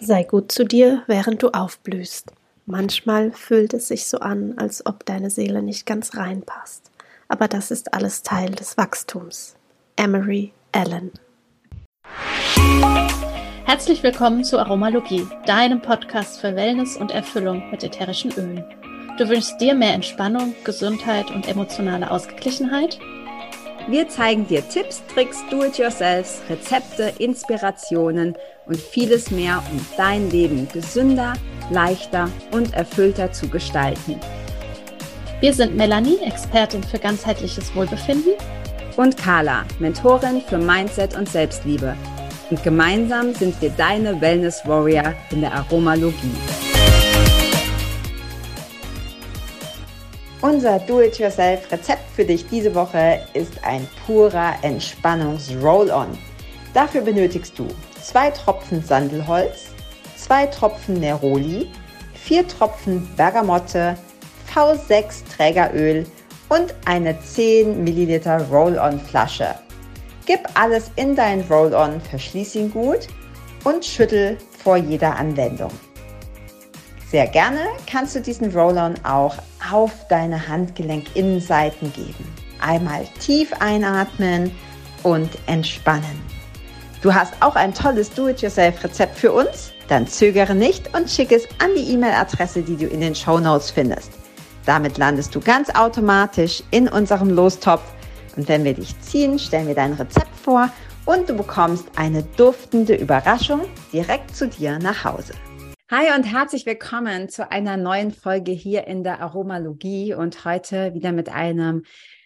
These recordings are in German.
Sei gut zu dir, während du aufblühst. Manchmal fühlt es sich so an, als ob deine Seele nicht ganz reinpasst. Aber das ist alles Teil des Wachstums. Emery Allen. Herzlich willkommen zu Aromalogie, deinem Podcast für Wellness und Erfüllung mit ätherischen Ölen. Du wünschst dir mehr Entspannung, Gesundheit und emotionale Ausgeglichenheit? Wir zeigen dir Tipps, Tricks, Do-it-yourselfs, Rezepte, Inspirationen und vieles mehr, um dein Leben gesünder, leichter und erfüllter zu gestalten. Wir sind Melanie, Expertin für ganzheitliches Wohlbefinden. Und Carla, Mentorin für Mindset und Selbstliebe. Und gemeinsam sind wir deine Wellness Warrior in der Aromalogie. Unser Do-it-yourself-Rezept für dich diese Woche ist ein purer Entspannungs-Roll-on. Dafür benötigst du zwei Tropfen Sandelholz, zwei Tropfen Neroli, vier Tropfen Bergamotte, V6 Trägeröl und eine 10 Milliliter Roll-on-Flasche. Gib alles in dein Roll-on, verschließ ihn gut und schüttel vor jeder Anwendung. Sehr gerne kannst du diesen Roll-On auch auf deine Handgelenkinnenseiten geben. Einmal tief einatmen und entspannen. Du hast auch ein tolles Do-it-yourself-Rezept für uns? Dann zögere nicht und schick es an die E-Mail-Adresse, die du in den Show Notes findest. Damit landest du ganz automatisch in unserem Lostopf und wenn wir dich ziehen, stellen wir dein Rezept vor und du bekommst eine duftende Überraschung direkt zu dir nach Hause. Hi und herzlich willkommen zu einer neuen Folge hier in der Aromalogie und heute wieder mit einem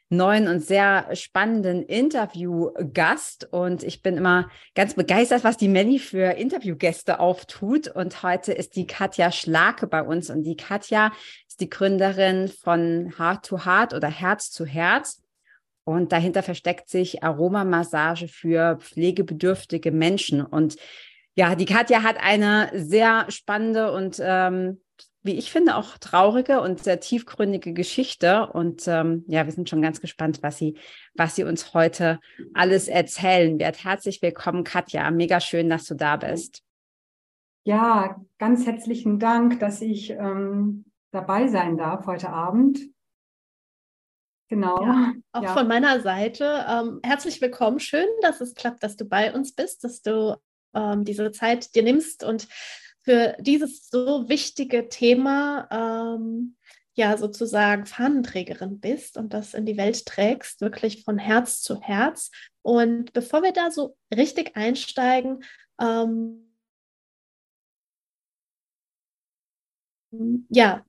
neuen und sehr spannenden Interviewgast. Und ich bin immer ganz begeistert, was die Melli für Interviewgäste auftut. Und heute ist die Katja Schlake bei uns. Und die Katja ist die Gründerin von Heart to Heart oder Herz zu Herz. Und dahinter versteckt sich Aromamassage für pflegebedürftige Menschen. Und ja, die Katja hat eine sehr spannende und ähm, wie ich finde, auch traurige und sehr tiefgründige Geschichte. Und ähm, ja, wir sind schon ganz gespannt, was sie, was sie uns heute alles erzählen wird. Herzlich willkommen, Katja. Mega schön, dass du da bist. Ja, ganz herzlichen Dank, dass ich ähm, dabei sein darf heute Abend. Genau. Ja, auch ja. von meiner Seite ähm, herzlich willkommen. Schön, dass es klappt, dass du bei uns bist, dass du ähm, diese Zeit dir nimmst und für dieses so wichtige Thema ähm, ja sozusagen Fahnenträgerin bist und das in die Welt trägst, wirklich von Herz zu Herz. Und bevor wir da so richtig einsteigen, ähm, ja,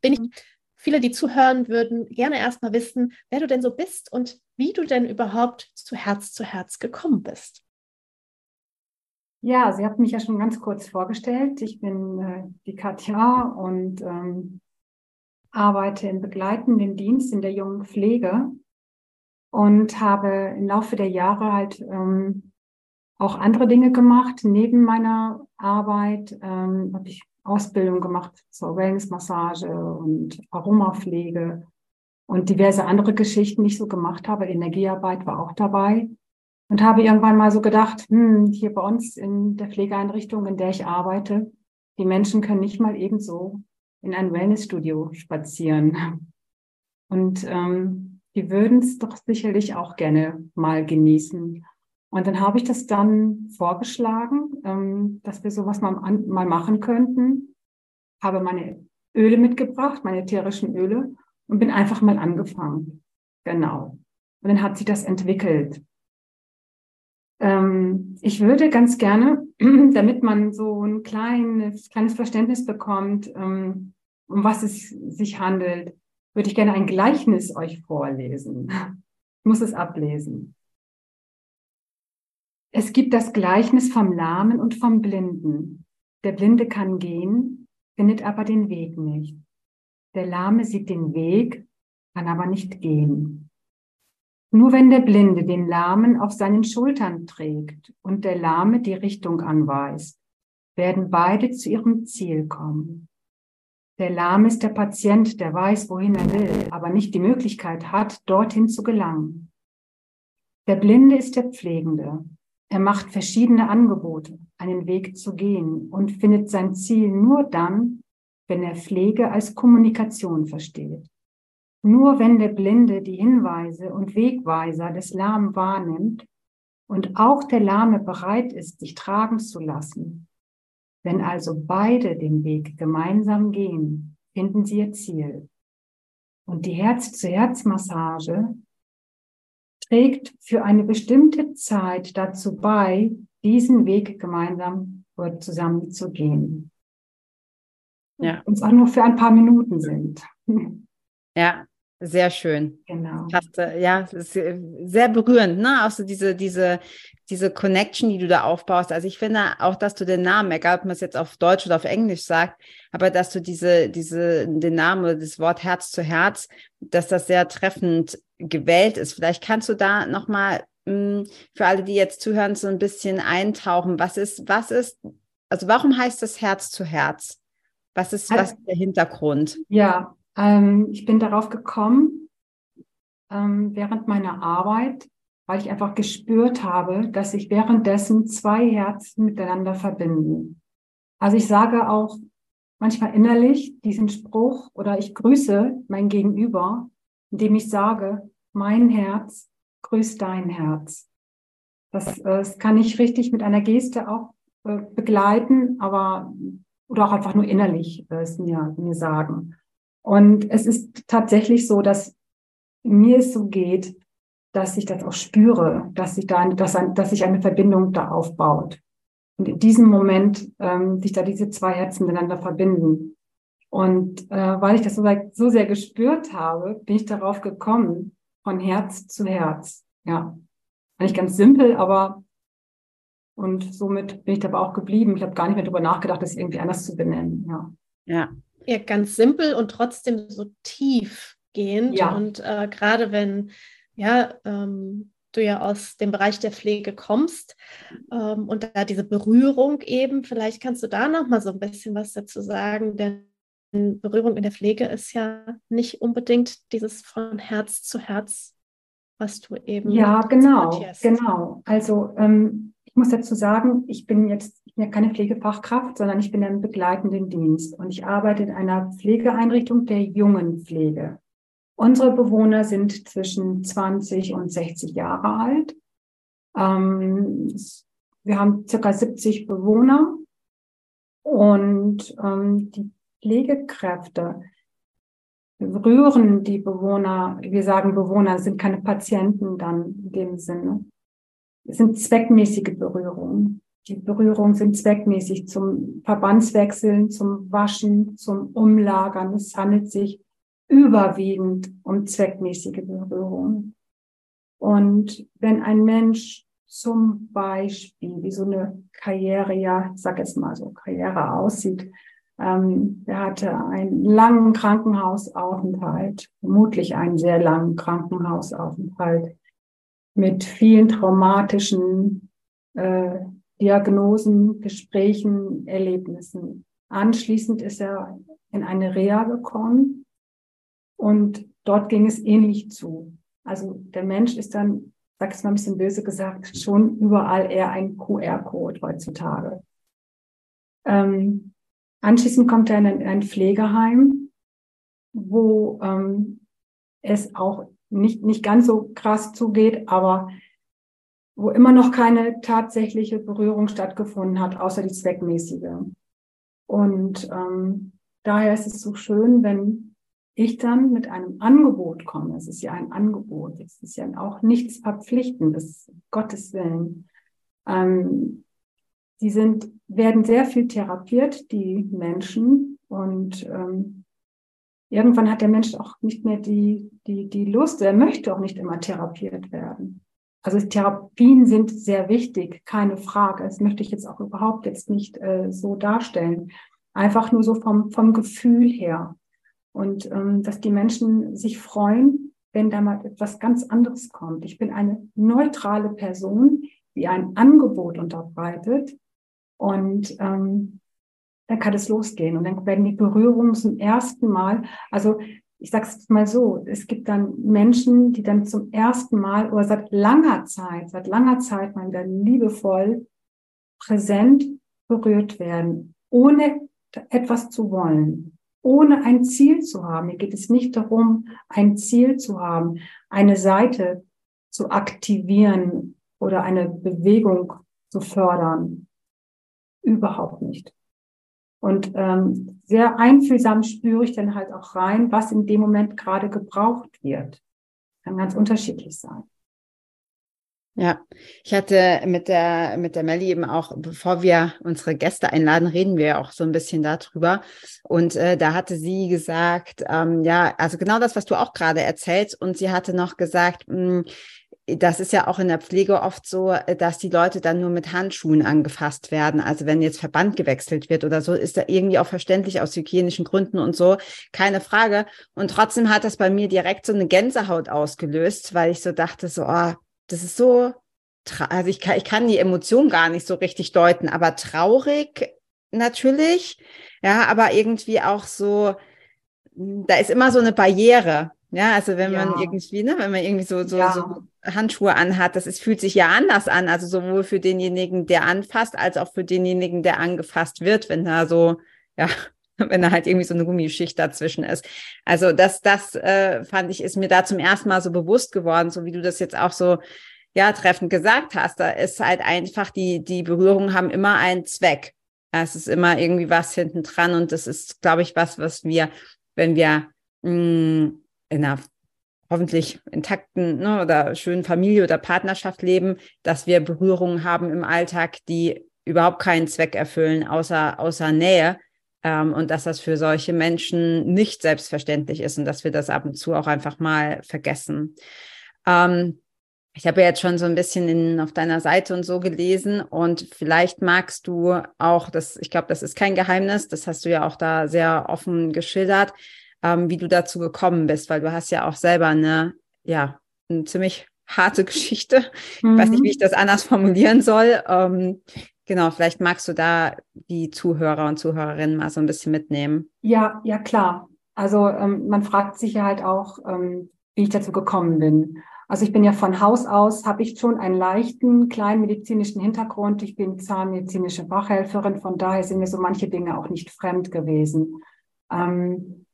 bin ich, viele, die zuhören würden, gerne erstmal wissen, wer du denn so bist und wie du denn überhaupt zu Herz zu Herz gekommen bist. Ja, Sie haben mich ja schon ganz kurz vorgestellt. Ich bin äh, die Katja und ähm, arbeite im begleitenden Dienst in der jungen Pflege und habe im Laufe der Jahre halt ähm, auch andere Dinge gemacht. Neben meiner Arbeit ähm, habe ich Ausbildung gemacht zur Wellnessmassage und Aromapflege und diverse andere Geschichten, die ich so gemacht habe. Energiearbeit war auch dabei. Und habe irgendwann mal so gedacht, hm, hier bei uns in der Pflegeeinrichtung, in der ich arbeite, die Menschen können nicht mal ebenso in ein Wellnessstudio spazieren. Und ähm, die würden es doch sicherlich auch gerne mal genießen. Und dann habe ich das dann vorgeschlagen, ähm, dass wir sowas mal, mal machen könnten. Habe meine Öle mitgebracht, meine ätherischen Öle und bin einfach mal angefangen. Genau. Und dann hat sich das entwickelt. Ähm, ich würde ganz gerne, damit man so ein kleines, kleines Verständnis bekommt, ähm, um was es sich handelt, würde ich gerne ein Gleichnis euch vorlesen. Ich muss es ablesen. Es gibt das Gleichnis vom Lahmen und vom Blinden. Der Blinde kann gehen, findet aber den Weg nicht. Der Lahme sieht den Weg, kann aber nicht gehen. Nur wenn der Blinde den Lahmen auf seinen Schultern trägt und der Lahme die Richtung anweist, werden beide zu ihrem Ziel kommen. Der Lahme ist der Patient, der weiß, wohin er will, aber nicht die Möglichkeit hat, dorthin zu gelangen. Der Blinde ist der Pflegende. Er macht verschiedene Angebote, einen Weg zu gehen und findet sein Ziel nur dann, wenn er Pflege als Kommunikation versteht. Nur wenn der Blinde die Hinweise und Wegweiser des Lahmen wahrnimmt und auch der Lahme bereit ist, sich tragen zu lassen, wenn also beide den Weg gemeinsam gehen, finden sie ihr Ziel. Und die Herz-zu-Herz-Massage trägt für eine bestimmte Zeit dazu bei, diesen Weg gemeinsam zusammen zu gehen. Ja. Und zwar nur für ein paar Minuten sind. Ja, sehr schön. Genau. Hast, ja, sehr berührend, ne? Auch so diese, diese, diese Connection, die du da aufbaust. Also ich finde auch, dass du den Namen, egal ob man es jetzt auf Deutsch oder auf Englisch sagt, aber dass du diese, diese, den Namen oder das Wort Herz zu Herz, dass das sehr treffend gewählt ist. Vielleicht kannst du da nochmal hm, für alle, die jetzt zuhören, so ein bisschen eintauchen. Was ist, was ist, also warum heißt das Herz zu Herz? Was ist, was ist der Hintergrund? Ja, ähm, ich bin darauf gekommen ähm, während meiner Arbeit, weil ich einfach gespürt habe, dass sich währenddessen zwei Herzen miteinander verbinden. Also ich sage auch manchmal innerlich diesen Spruch oder ich grüße mein Gegenüber, indem ich sage, mein Herz grüßt dein Herz. Das, äh, das kann ich richtig mit einer Geste auch äh, begleiten, aber oder auch einfach nur innerlich äh, es mir, mir sagen. Und es ist tatsächlich so, dass mir es so geht, dass ich das auch spüre, dass sich da, dass, dass sich eine Verbindung da aufbaut. Und in diesem Moment ähm, sich da diese zwei Herzen miteinander verbinden. Und äh, weil ich das so, so sehr gespürt habe, bin ich darauf gekommen, von Herz zu Herz. Ja, eigentlich ganz simpel, aber und somit bin ich dabei auch geblieben. Ich habe gar nicht mehr darüber nachgedacht, das irgendwie anders zu benennen. Ja. Ja, ja ganz simpel und trotzdem so tiefgehend. Ja. Und äh, gerade wenn ja, ähm, du ja aus dem Bereich der Pflege kommst ähm, und da diese Berührung eben, vielleicht kannst du da noch mal so ein bisschen was dazu sagen, denn Berührung in der Pflege ist ja nicht unbedingt dieses von Herz zu Herz, was du eben. Ja, genau, genau. Also ähm, muss dazu sagen, ich bin jetzt ich ja keine Pflegefachkraft, sondern ich bin im begleitenden Dienst und ich arbeite in einer Pflegeeinrichtung der jungen Pflege. Unsere Bewohner sind zwischen 20 und 60 Jahre alt. Ähm, wir haben circa 70 Bewohner und ähm, die Pflegekräfte rühren die Bewohner, wir sagen Bewohner sind keine Patienten dann in dem Sinne, es sind zweckmäßige Berührungen. Die Berührungen sind zweckmäßig zum Verbandswechseln, zum Waschen, zum Umlagern. Es handelt sich überwiegend um zweckmäßige Berührungen. Und wenn ein Mensch zum Beispiel, wie so eine Karriere, ja, ich sag jetzt mal so, Karriere aussieht, ähm, er hatte einen langen Krankenhausaufenthalt, vermutlich einen sehr langen Krankenhausaufenthalt mit vielen traumatischen äh, Diagnosen, Gesprächen, Erlebnissen. Anschließend ist er in eine Reha gekommen und dort ging es ähnlich zu. Also der Mensch ist dann, sag ich mal ein bisschen böse gesagt, schon überall eher ein QR-Code heutzutage. Ähm, anschließend kommt er in ein, in ein Pflegeheim, wo ähm, es auch nicht, nicht ganz so krass zugeht, aber wo immer noch keine tatsächliche Berührung stattgefunden hat, außer die zweckmäßige. Und ähm, daher ist es so schön, wenn ich dann mit einem Angebot komme. Es ist ja ein Angebot. Es ist ja auch nichts Verpflichtendes, Gottes Willen. Ähm, die sind, werden sehr viel therapiert, die Menschen. Und ähm, irgendwann hat der Mensch auch nicht mehr die, die, die Lust, er möchte auch nicht immer therapiert werden. Also Therapien sind sehr wichtig, keine Frage. Das möchte ich jetzt auch überhaupt jetzt nicht äh, so darstellen. Einfach nur so vom, vom Gefühl her. Und ähm, dass die Menschen sich freuen, wenn da mal etwas ganz anderes kommt. Ich bin eine neutrale Person, die ein Angebot unterbreitet. Und ähm, dann kann es losgehen. Und dann werden die Berührungen zum ersten Mal, also ich sage es mal so, es gibt dann Menschen, die dann zum ersten Mal oder seit langer Zeit, seit langer Zeit mal wieder liebevoll präsent berührt werden, ohne etwas zu wollen, ohne ein Ziel zu haben. Mir geht es nicht darum, ein Ziel zu haben, eine Seite zu aktivieren oder eine Bewegung zu fördern. Überhaupt nicht. Und ähm, sehr einfühlsam spüre ich dann halt auch rein, was in dem Moment gerade gebraucht wird. Kann ganz unterschiedlich sein. Ja, ich hatte mit der, mit der Melli eben auch, bevor wir unsere Gäste einladen, reden wir auch so ein bisschen darüber. Und äh, da hatte sie gesagt, ähm, ja, also genau das, was du auch gerade erzählst. Und sie hatte noch gesagt, mh, hm, das ist ja auch in der Pflege oft so, äh, dass die Leute dann nur mit Handschuhen angefasst werden. Also wenn jetzt Verband gewechselt wird oder so, ist da irgendwie auch verständlich aus hygienischen Gründen und so, keine Frage. Und trotzdem hat das bei mir direkt so eine Gänsehaut ausgelöst, weil ich so dachte, so, oh, das ist so, also ich kann, ich kann die Emotion gar nicht so richtig deuten, aber traurig natürlich, ja, aber irgendwie auch so, da ist immer so eine Barriere. Ja, also wenn ja. man irgendwie, ne, wenn man irgendwie so, so, ja. so Handschuhe anhat, das ist, fühlt sich ja anders an. Also sowohl für denjenigen, der anfasst, als auch für denjenigen, der angefasst wird, wenn da so, ja, wenn da halt irgendwie so eine Gummischicht dazwischen ist. Also das, das äh, fand ich, ist mir da zum ersten Mal so bewusst geworden, so wie du das jetzt auch so ja treffend gesagt hast. Da ist halt einfach die die Berührungen haben immer einen Zweck. Es ist immer irgendwie was hinten dran und das ist, glaube ich, was, was wir, wenn wir mh, mm, in einer hoffentlich intakten ne, oder schönen Familie oder Partnerschaft leben, dass wir Berührungen haben im Alltag, die überhaupt keinen Zweck erfüllen, außer, außer Nähe. Ähm, und dass das für solche Menschen nicht selbstverständlich ist und dass wir das ab und zu auch einfach mal vergessen. Ähm, ich habe ja jetzt schon so ein bisschen in, auf deiner Seite und so gelesen und vielleicht magst du auch, das, ich glaube, das ist kein Geheimnis, das hast du ja auch da sehr offen geschildert, ähm, wie du dazu gekommen bist, weil du hast ja auch selber eine, ja, eine ziemlich harte Geschichte. Mhm. Ich weiß nicht, wie mhm. ich das anders formulieren soll. Ähm, genau, vielleicht magst du da die Zuhörer und Zuhörerinnen mal so ein bisschen mitnehmen. Ja, ja, klar. Also ähm, man fragt sich ja halt auch, ähm, wie ich dazu gekommen bin. Also ich bin ja von Haus aus, habe ich schon einen leichten, kleinen medizinischen Hintergrund. Ich bin zahnmedizinische Fachhelferin, von daher sind mir so manche Dinge auch nicht fremd gewesen. Ähm,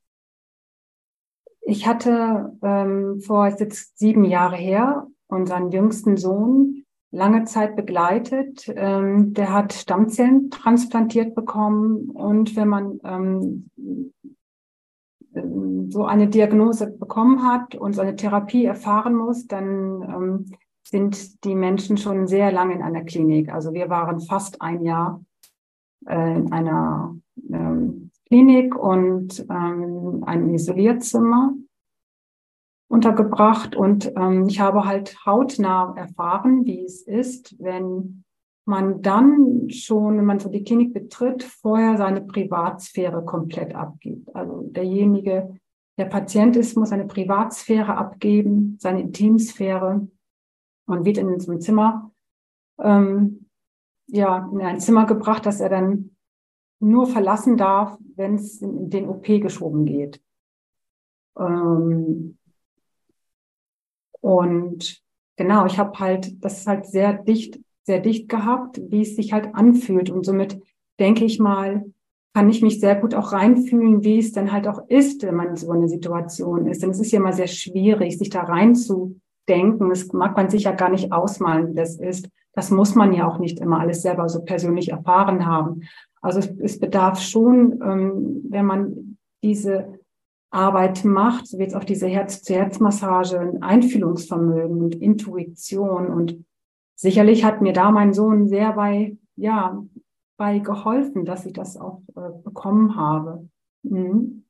ich hatte ähm, vor jetzt sieben Jahre her unseren jüngsten Sohn lange Zeit begleitet. Ähm, der hat Stammzellen transplantiert bekommen und wenn man ähm, so eine Diagnose bekommen hat und so eine Therapie erfahren muss, dann ähm, sind die Menschen schon sehr lange in einer Klinik. Also wir waren fast ein Jahr äh, in einer ähm, Klinik und ähm, ein Isolierzimmer untergebracht. Und ähm, ich habe halt hautnah erfahren, wie es ist, wenn man dann schon, wenn man so die Klinik betritt, vorher seine Privatsphäre komplett abgibt. Also derjenige, der Patient ist, muss seine Privatsphäre abgeben, seine Intimsphäre und wird in so ein Zimmer, ähm, ja, in ein Zimmer gebracht, dass er dann nur verlassen darf, wenn es in den OP geschoben geht. Ähm, und genau, ich habe halt, das ist halt sehr dicht, sehr dicht gehabt, wie es sich halt anfühlt. Und somit denke ich mal, kann ich mich sehr gut auch reinfühlen, wie es dann halt auch ist, wenn man so eine Situation ist. Denn es ist ja immer sehr schwierig, sich da reinzudenken. Das mag man sich ja gar nicht ausmalen, wie das ist. Das muss man ja auch nicht immer alles selber so persönlich erfahren haben. Also es, es bedarf schon, ähm, wenn man diese Arbeit macht, so wie jetzt auch diese Herz-zu-Herz-Massage, ein Einfühlungsvermögen und Intuition. Und sicherlich hat mir da mein Sohn sehr bei, ja, bei geholfen, dass ich das auch äh, bekommen habe. Mhm.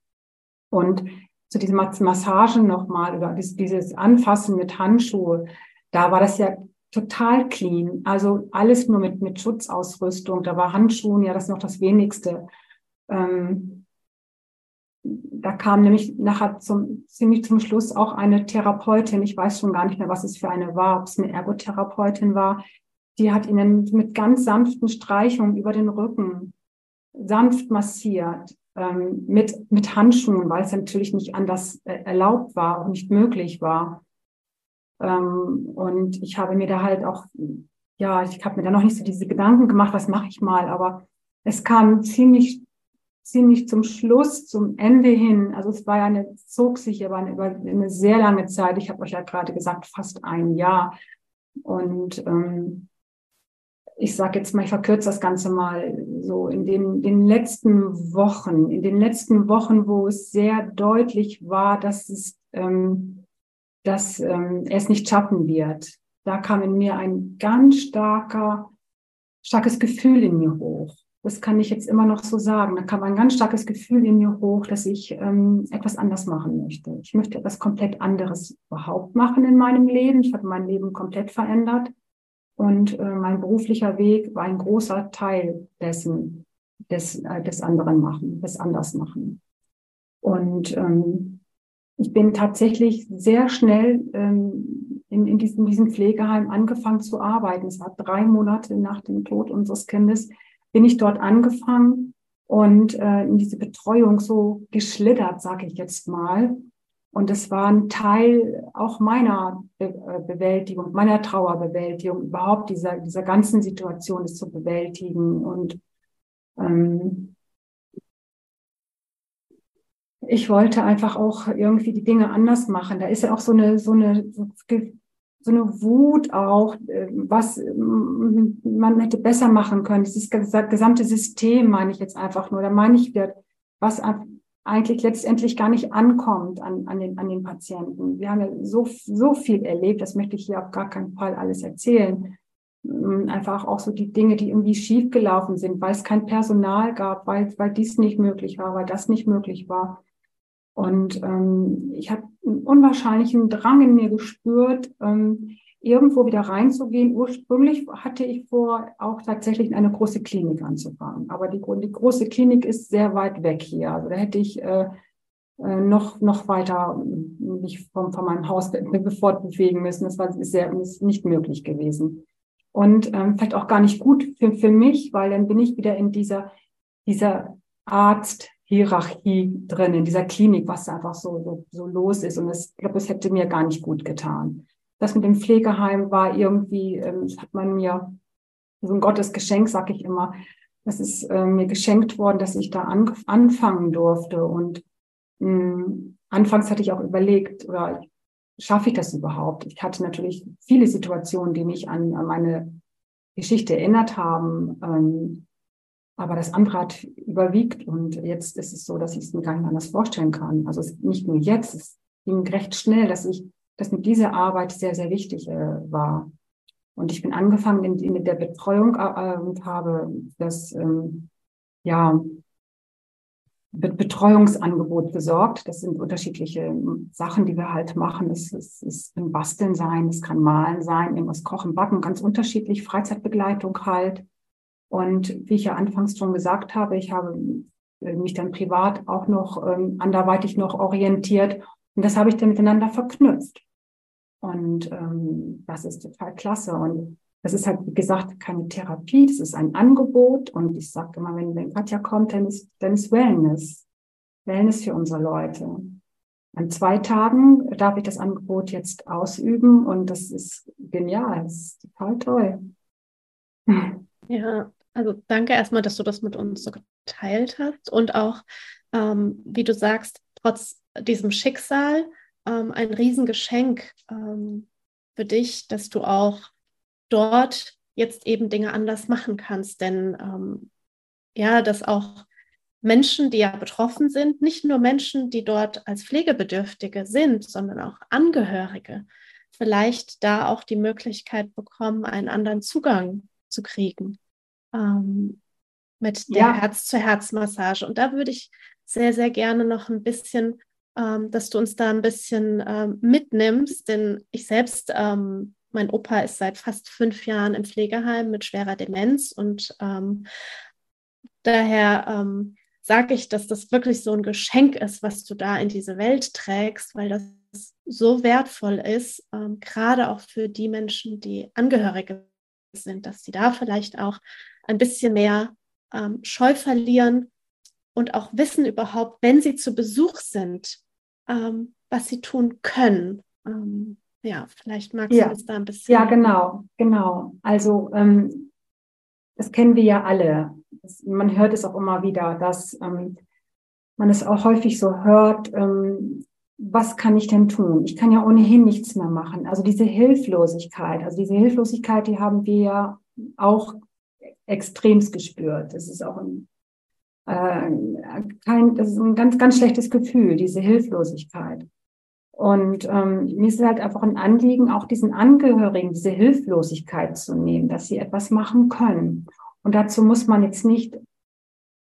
Und zu diesem Massagen nochmal oder dieses Anfassen mit Handschuhe, da war das ja total clean. Also alles nur mit, mit Schutzausrüstung. Da war Handschuhen ja das noch das wenigste. Ähm, da kam nämlich nachher zum, ziemlich zum Schluss auch eine Therapeutin. Ich weiß schon gar nicht mehr, was es für eine war, ob es eine Ergotherapeutin war. Die hat ihnen mit ganz sanften Streichungen über den Rücken sanft massiert. Ähm, mit, mit Handschuhen, weil es natürlich nicht anders äh, erlaubt war und nicht möglich war. Ähm, und ich habe mir da halt auch, ja, ich habe mir da noch nicht so diese Gedanken gemacht, was mache ich mal, aber es kam ziemlich, ziemlich zum Schluss, zum Ende hin. Also es war ja eine, zog sich aber über eine sehr lange Zeit. Ich habe euch ja gerade gesagt, fast ein Jahr. Und ähm, ich sage jetzt mal, ich verkürze das Ganze mal so in den, den letzten Wochen, in den letzten Wochen, wo es sehr deutlich war, dass es, ähm, dass ähm, er es nicht schaffen wird. Da kam in mir ein ganz starker, starkes Gefühl in mir hoch. Das kann ich jetzt immer noch so sagen. Da kam ein ganz starkes Gefühl in mir hoch, dass ich ähm, etwas anders machen möchte. Ich möchte etwas komplett anderes überhaupt machen in meinem Leben. Ich habe mein Leben komplett verändert. Und äh, mein beruflicher Weg war ein großer Teil dessen, des, äh, des anderen machen, des anders machen. Und ähm, ich bin tatsächlich sehr schnell ähm, in, in, diesem, in diesem Pflegeheim angefangen zu arbeiten. Es war drei Monate nach dem Tod unseres Kindes, bin ich dort angefangen und äh, in diese Betreuung so geschlittert, sage ich jetzt mal. Und es war ein Teil auch meiner äh, Bewältigung, meiner Trauerbewältigung, überhaupt dieser, dieser ganzen Situation ist zu bewältigen. Und ähm, ich wollte einfach auch irgendwie die Dinge anders machen. Da ist ja auch so eine, so eine, so eine Wut auch, äh, was man hätte besser machen können. Dieses gesamte System meine ich jetzt einfach nur. Da meine ich, was eigentlich letztendlich gar nicht ankommt an, an, den, an den Patienten. Wir haben ja so, so viel erlebt, das möchte ich hier auf gar keinen Fall alles erzählen. Mm, einfach auch so die Dinge, die irgendwie schiefgelaufen sind, weil es kein Personal gab, weil, weil dies nicht möglich war, weil das nicht möglich war. Und ähm, ich habe einen unwahrscheinlichen Drang in mir gespürt, ähm, irgendwo wieder reinzugehen. Ursprünglich hatte ich vor, auch tatsächlich in eine große Klinik anzufangen. Aber die, die große Klinik ist sehr weit weg hier. Also da hätte ich äh, äh noch, noch weiter mich vom, von meinem Haus fortbewegen müssen. Das war sehr, ist nicht möglich gewesen. Und ähm, vielleicht auch gar nicht gut für, für mich, weil dann bin ich wieder in dieser, dieser Arzt-Hierarchie drin, in dieser Klinik, was einfach so, so, so los ist. Und das, ich glaube, das hätte mir gar nicht gut getan das mit dem Pflegeheim war irgendwie, ähm, das hat man mir, so ein Gottesgeschenk, sag ich immer, das ist äh, mir geschenkt worden, dass ich da an, anfangen durfte. Und mh, hm, anfangs hatte ich auch überlegt, oder schaffe ich das überhaupt? Ich hatte natürlich viele Situationen, die mich an, an meine Geschichte erinnert haben. Ähm, aber das andere hat überwiegt und jetzt ist es so, dass ich es mir gar nicht anders vorstellen kann. Also es, nicht nur jetzt, es ging recht schnell, dass ich dass mir diese Arbeit sehr, sehr wichtig äh, war. Und ich bin angefangen in, in der Betreuung äh, und habe das ähm, ja, Be Betreuungsangebot besorgt. Das sind unterschiedliche ähm, Sachen, die wir halt machen. Es, es, es kann Basteln sein, es kann Malen sein, irgendwas kochen, backen, ganz unterschiedlich, Freizeitbegleitung halt. Und wie ich ja anfangs schon gesagt habe, ich habe äh, mich dann privat auch noch ähm, anderweitig noch orientiert und das habe ich dann miteinander verknüpft. Und ähm, das ist total klasse. Und das ist halt, wie gesagt, keine Therapie, das ist ein Angebot. Und ich sage immer, wenn, wenn Katja kommt, dann ist, dann ist Wellness. Wellness für unsere Leute. An zwei Tagen darf ich das Angebot jetzt ausüben und das ist genial, das ist total toll. Ja, also danke erstmal, dass du das mit uns so geteilt hast und auch, ähm, wie du sagst, trotz diesem Schicksal ähm, ein Riesengeschenk ähm, für dich, dass du auch dort jetzt eben Dinge anders machen kannst. Denn ähm, ja, dass auch Menschen, die ja betroffen sind, nicht nur Menschen, die dort als Pflegebedürftige sind, sondern auch Angehörige, vielleicht da auch die Möglichkeit bekommen, einen anderen Zugang zu kriegen ähm, mit der ja. Herz-zu-Herz-Massage. Und da würde ich sehr, sehr gerne noch ein bisschen ähm, dass du uns da ein bisschen ähm, mitnimmst, denn ich selbst, ähm, mein Opa ist seit fast fünf Jahren im Pflegeheim mit schwerer Demenz und ähm, daher ähm, sage ich, dass das wirklich so ein Geschenk ist, was du da in diese Welt trägst, weil das so wertvoll ist, ähm, gerade auch für die Menschen, die Angehörige sind, dass sie da vielleicht auch ein bisschen mehr Scheu verlieren und auch wissen überhaupt, wenn sie zu Besuch sind, ähm, was sie tun können. Ähm, ja, vielleicht magst ja. du das da ein bisschen. Ja, genau, genau. Also ähm, das kennen wir ja alle. Das, man hört es auch immer wieder, dass ähm, man es auch häufig so hört, ähm, was kann ich denn tun? Ich kann ja ohnehin nichts mehr machen. Also diese Hilflosigkeit, also diese Hilflosigkeit, die haben wir ja auch extremst gespürt. Das ist auch ein, äh, kein, das ist ein ganz, ganz schlechtes Gefühl, diese Hilflosigkeit. Und ähm, mir ist es halt einfach ein Anliegen, auch diesen Angehörigen diese Hilflosigkeit zu nehmen, dass sie etwas machen können. Und dazu muss man jetzt nicht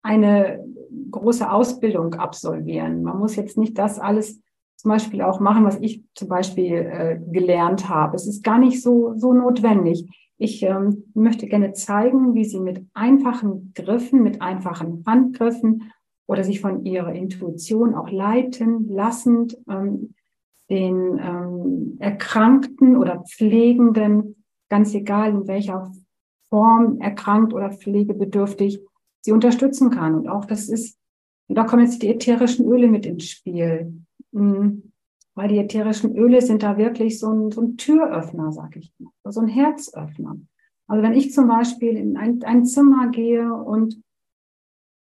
eine große Ausbildung absolvieren. Man muss jetzt nicht das alles zum Beispiel auch machen, was ich zum Beispiel äh, gelernt habe. Es ist gar nicht so, so notwendig. Ich ähm, möchte gerne zeigen, wie Sie mit einfachen Griffen, mit einfachen Handgriffen oder sich von Ihrer Intuition auch leiten lassend ähm, den ähm, Erkrankten oder Pflegenden, ganz egal in welcher Form erkrankt oder pflegebedürftig, sie unterstützen kann. Und auch das ist, und da kommen jetzt die ätherischen Öle mit ins Spiel. Mhm. Weil die ätherischen Öle sind da wirklich so ein, so ein Türöffner, sag ich mal, so ein Herzöffner. Also wenn ich zum Beispiel in ein, ein Zimmer gehe und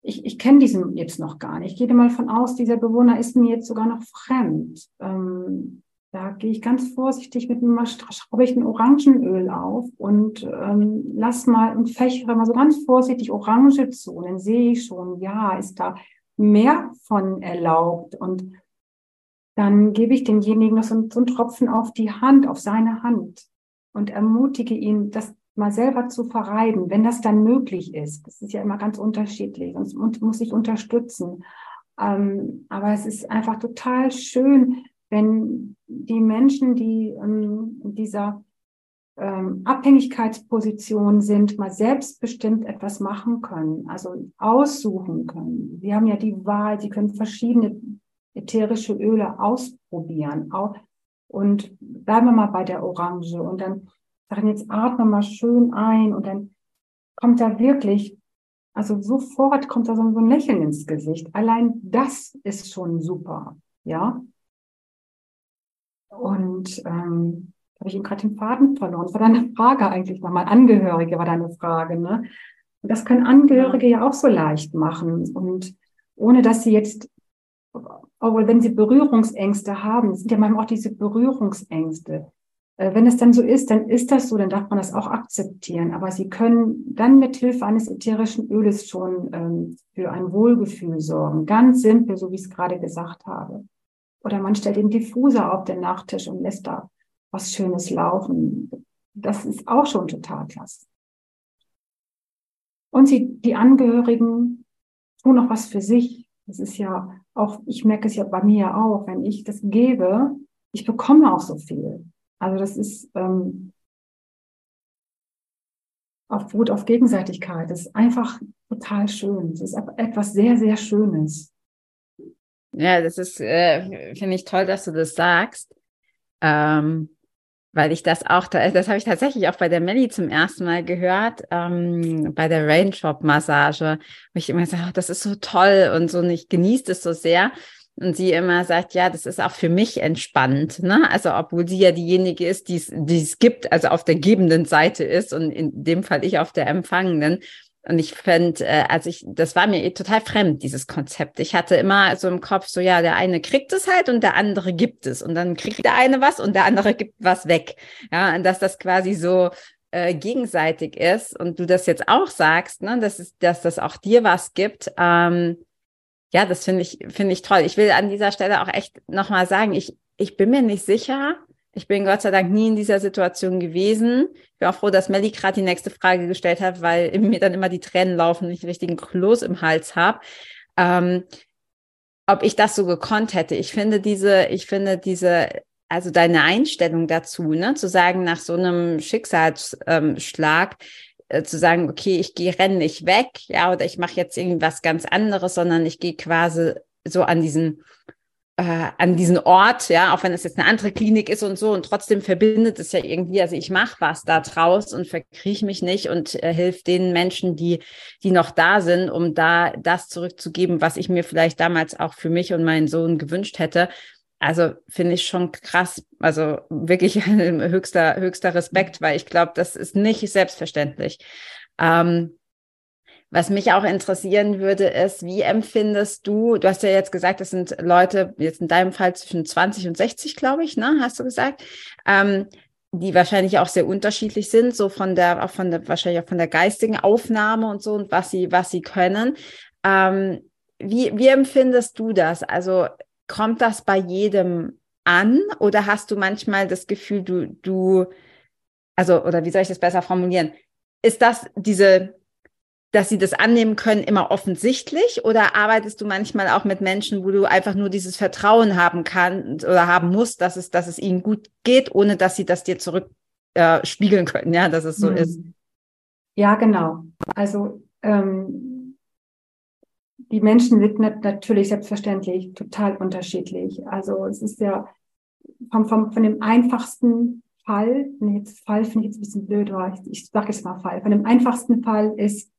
ich, ich kenne diesen jetzt noch gar nicht. Ich gehe mal von aus, dieser Bewohner ist mir jetzt sogar noch fremd. Ähm, da gehe ich ganz vorsichtig mit einem, schraube ich ein Orangenöl auf und ähm, lass mal und fächere mal so ganz vorsichtig Orange zu. Und dann sehe ich schon, ja, ist da mehr von erlaubt. Und dann gebe ich demjenigen noch so, so einen Tropfen auf die Hand, auf seine Hand und ermutige ihn, das mal selber zu verreiben, wenn das dann möglich ist. Das ist ja immer ganz unterschiedlich und muss ich unterstützen. Ähm, aber es ist einfach total schön, wenn die Menschen, die ähm, in dieser ähm, Abhängigkeitsposition sind, mal selbstbestimmt etwas machen können, also aussuchen können. Sie haben ja die Wahl, sie können verschiedene ätherische Öle ausprobieren. Und bleiben wir mal bei der Orange und dann sagen, jetzt atme mal schön ein und dann kommt da wirklich, also sofort kommt da so ein Lächeln ins Gesicht. Allein das ist schon super, ja. Und ähm, habe ich ihm gerade den Faden verloren. Das war deine Frage eigentlich nochmal. Angehörige war deine Frage, ne? Und das können Angehörige ja auch so leicht machen. Und ohne dass sie jetzt aber wenn sie Berührungsängste haben, sind ja manchmal auch diese Berührungsängste. Äh, wenn es dann so ist, dann ist das so, dann darf man das auch akzeptieren. Aber sie können dann mit Hilfe eines ätherischen Öles schon ähm, für ein Wohlgefühl sorgen. Ganz simpel, so wie ich es gerade gesagt habe. Oder man stellt den Diffuser auf den Nachttisch und lässt da was Schönes laufen. Das ist auch schon total klasse. Und sie, die Angehörigen tun noch was für sich. Das ist ja auch, ich merke es ja bei mir auch, wenn ich das gebe, ich bekomme auch so viel. Also das ist ähm, auf beruht auf Gegenseitigkeit. Das ist einfach total schön. Das ist etwas sehr, sehr Schönes. Ja, das ist, äh, finde ich toll, dass du das sagst. Ähm, weil ich das auch, das habe ich tatsächlich auch bei der Melly zum ersten Mal gehört, ähm, bei der Raindrop-Massage, wo ich immer gesagt habe, das ist so toll und so, und ich genieße es so sehr. Und sie immer sagt, ja, das ist auch für mich entspannt, ne? Also, obwohl sie ja diejenige ist, die es gibt, also auf der gebenden Seite ist und in dem Fall ich auf der empfangenen. Und ich fände, äh, also ich, das war mir eh total fremd, dieses Konzept. Ich hatte immer so im Kopf so, ja, der eine kriegt es halt und der andere gibt es. Und dann kriegt der eine was und der andere gibt was weg. Ja, und dass das quasi so äh, gegenseitig ist und du das jetzt auch sagst, ne, dass, es, dass das auch dir was gibt. Ähm, ja, das finde ich, finde ich toll. Ich will an dieser Stelle auch echt nochmal sagen, ich, ich bin mir nicht sicher, ich bin Gott sei Dank nie in dieser Situation gewesen. Ich bin auch froh, dass Melly gerade die nächste Frage gestellt hat, weil mir dann immer die Tränen laufen und ich einen richtigen Kloß im Hals habe. Ähm, ob ich das so gekonnt hätte. Ich finde diese, ich finde diese, also deine Einstellung dazu, ne, zu sagen, nach so einem Schicksalsschlag, äh, zu sagen, okay, ich gehe, renne nicht weg, ja, oder ich mache jetzt irgendwas ganz anderes, sondern ich gehe quasi so an diesen äh, an diesen Ort, ja, auch wenn es jetzt eine andere Klinik ist und so, und trotzdem verbindet es ja irgendwie, also ich mache was da draus und verkrieche mich nicht und äh, hilf den Menschen, die, die noch da sind, um da das zurückzugeben, was ich mir vielleicht damals auch für mich und meinen Sohn gewünscht hätte. Also finde ich schon krass, also wirklich höchster, höchster Respekt, weil ich glaube, das ist nicht selbstverständlich. Ähm, was mich auch interessieren würde, ist, wie empfindest du, du hast ja jetzt gesagt, das sind Leute, jetzt in deinem Fall zwischen 20 und 60, glaube ich, ne, hast du gesagt, ähm, die wahrscheinlich auch sehr unterschiedlich sind, so von der, auch von der, wahrscheinlich auch von der geistigen Aufnahme und so und was sie, was sie können. Ähm, wie, wie empfindest du das? Also kommt das bei jedem an oder hast du manchmal das Gefühl, du, du, also, oder wie soll ich das besser formulieren? Ist das diese dass sie das annehmen können, immer offensichtlich? Oder arbeitest du manchmal auch mit Menschen, wo du einfach nur dieses Vertrauen haben kannst oder haben musst, dass es, dass es ihnen gut geht, ohne dass sie das dir zurück äh, können, ja, dass es so hm. ist? Ja, genau. Also ähm, die Menschen sind natürlich selbstverständlich total unterschiedlich. Also es ist ja vom, vom, von dem einfachsten Fall, jetzt Fall finde ich jetzt ein bisschen blöd, aber ich, ich sage jetzt mal Fall. Von dem einfachsten Fall ist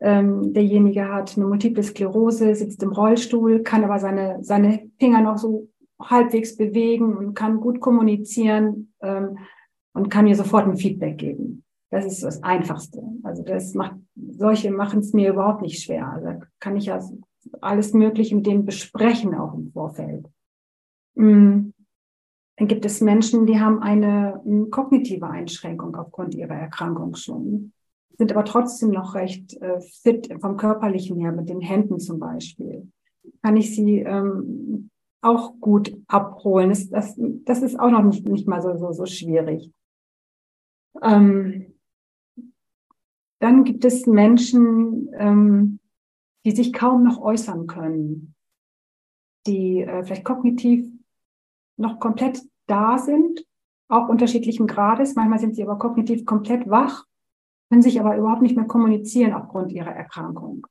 ähm, derjenige hat eine Multiple Sklerose, sitzt im Rollstuhl, kann aber seine, seine Finger noch so halbwegs bewegen und kann gut kommunizieren ähm, und kann mir sofort ein Feedback geben. Das ist das Einfachste. Also das macht, solche machen es mir überhaupt nicht schwer. Also kann ich ja alles Mögliche mit denen besprechen, auch im Vorfeld. Mm. Dann gibt es Menschen, die haben eine kognitive Einschränkung aufgrund ihrer Erkrankung schon sind aber trotzdem noch recht äh, fit vom körperlichen her, mit den Händen zum Beispiel. Kann ich sie ähm, auch gut abholen. Das, das, das ist auch noch nicht, nicht mal so, so, so schwierig. Ähm, dann gibt es Menschen, ähm, die sich kaum noch äußern können, die äh, vielleicht kognitiv noch komplett da sind, auch unterschiedlichen Grades. Manchmal sind sie aber kognitiv komplett wach können sich aber überhaupt nicht mehr kommunizieren aufgrund ihrer Erkrankung.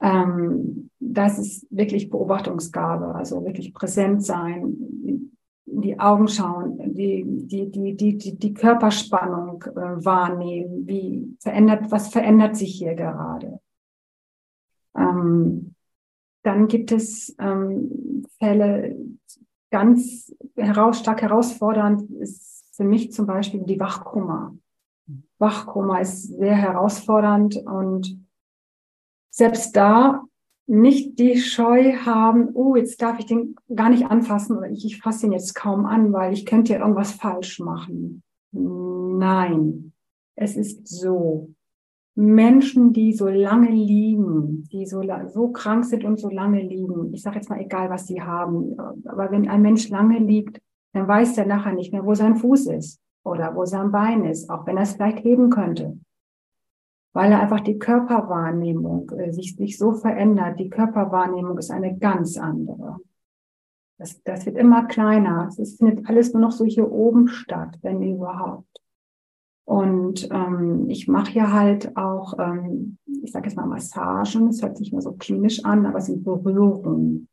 Ähm, das ist wirklich Beobachtungsgabe, also wirklich präsent sein, in die Augen schauen, die, die, die, die, die, die Körperspannung äh, wahrnehmen, wie verändert, was verändert sich hier gerade. Ähm, dann gibt es ähm, Fälle, ganz heraus, stark herausfordernd ist für mich zum Beispiel die Wachkoma. Wachkoma ist sehr herausfordernd und selbst da nicht die Scheu haben, oh, jetzt darf ich den gar nicht anfassen oder ich, ich fasse ihn jetzt kaum an, weil ich könnte ja irgendwas falsch machen. Nein, es ist so. Menschen, die so lange liegen, die so, so krank sind und so lange liegen, ich sage jetzt mal egal, was sie haben, aber wenn ein Mensch lange liegt, dann weiß er nachher nicht mehr, wo sein Fuß ist oder wo sein Bein ist, auch wenn er es vielleicht heben könnte. Weil er einfach die Körperwahrnehmung äh, sich, sich so verändert. Die Körperwahrnehmung ist eine ganz andere. Das, das wird immer kleiner. Es findet alles nur noch so hier oben statt, wenn überhaupt. Und ähm, ich mache ja halt auch, ähm, ich sage jetzt mal Massagen, es hört sich mal so klinisch an, aber es sind Berührungen.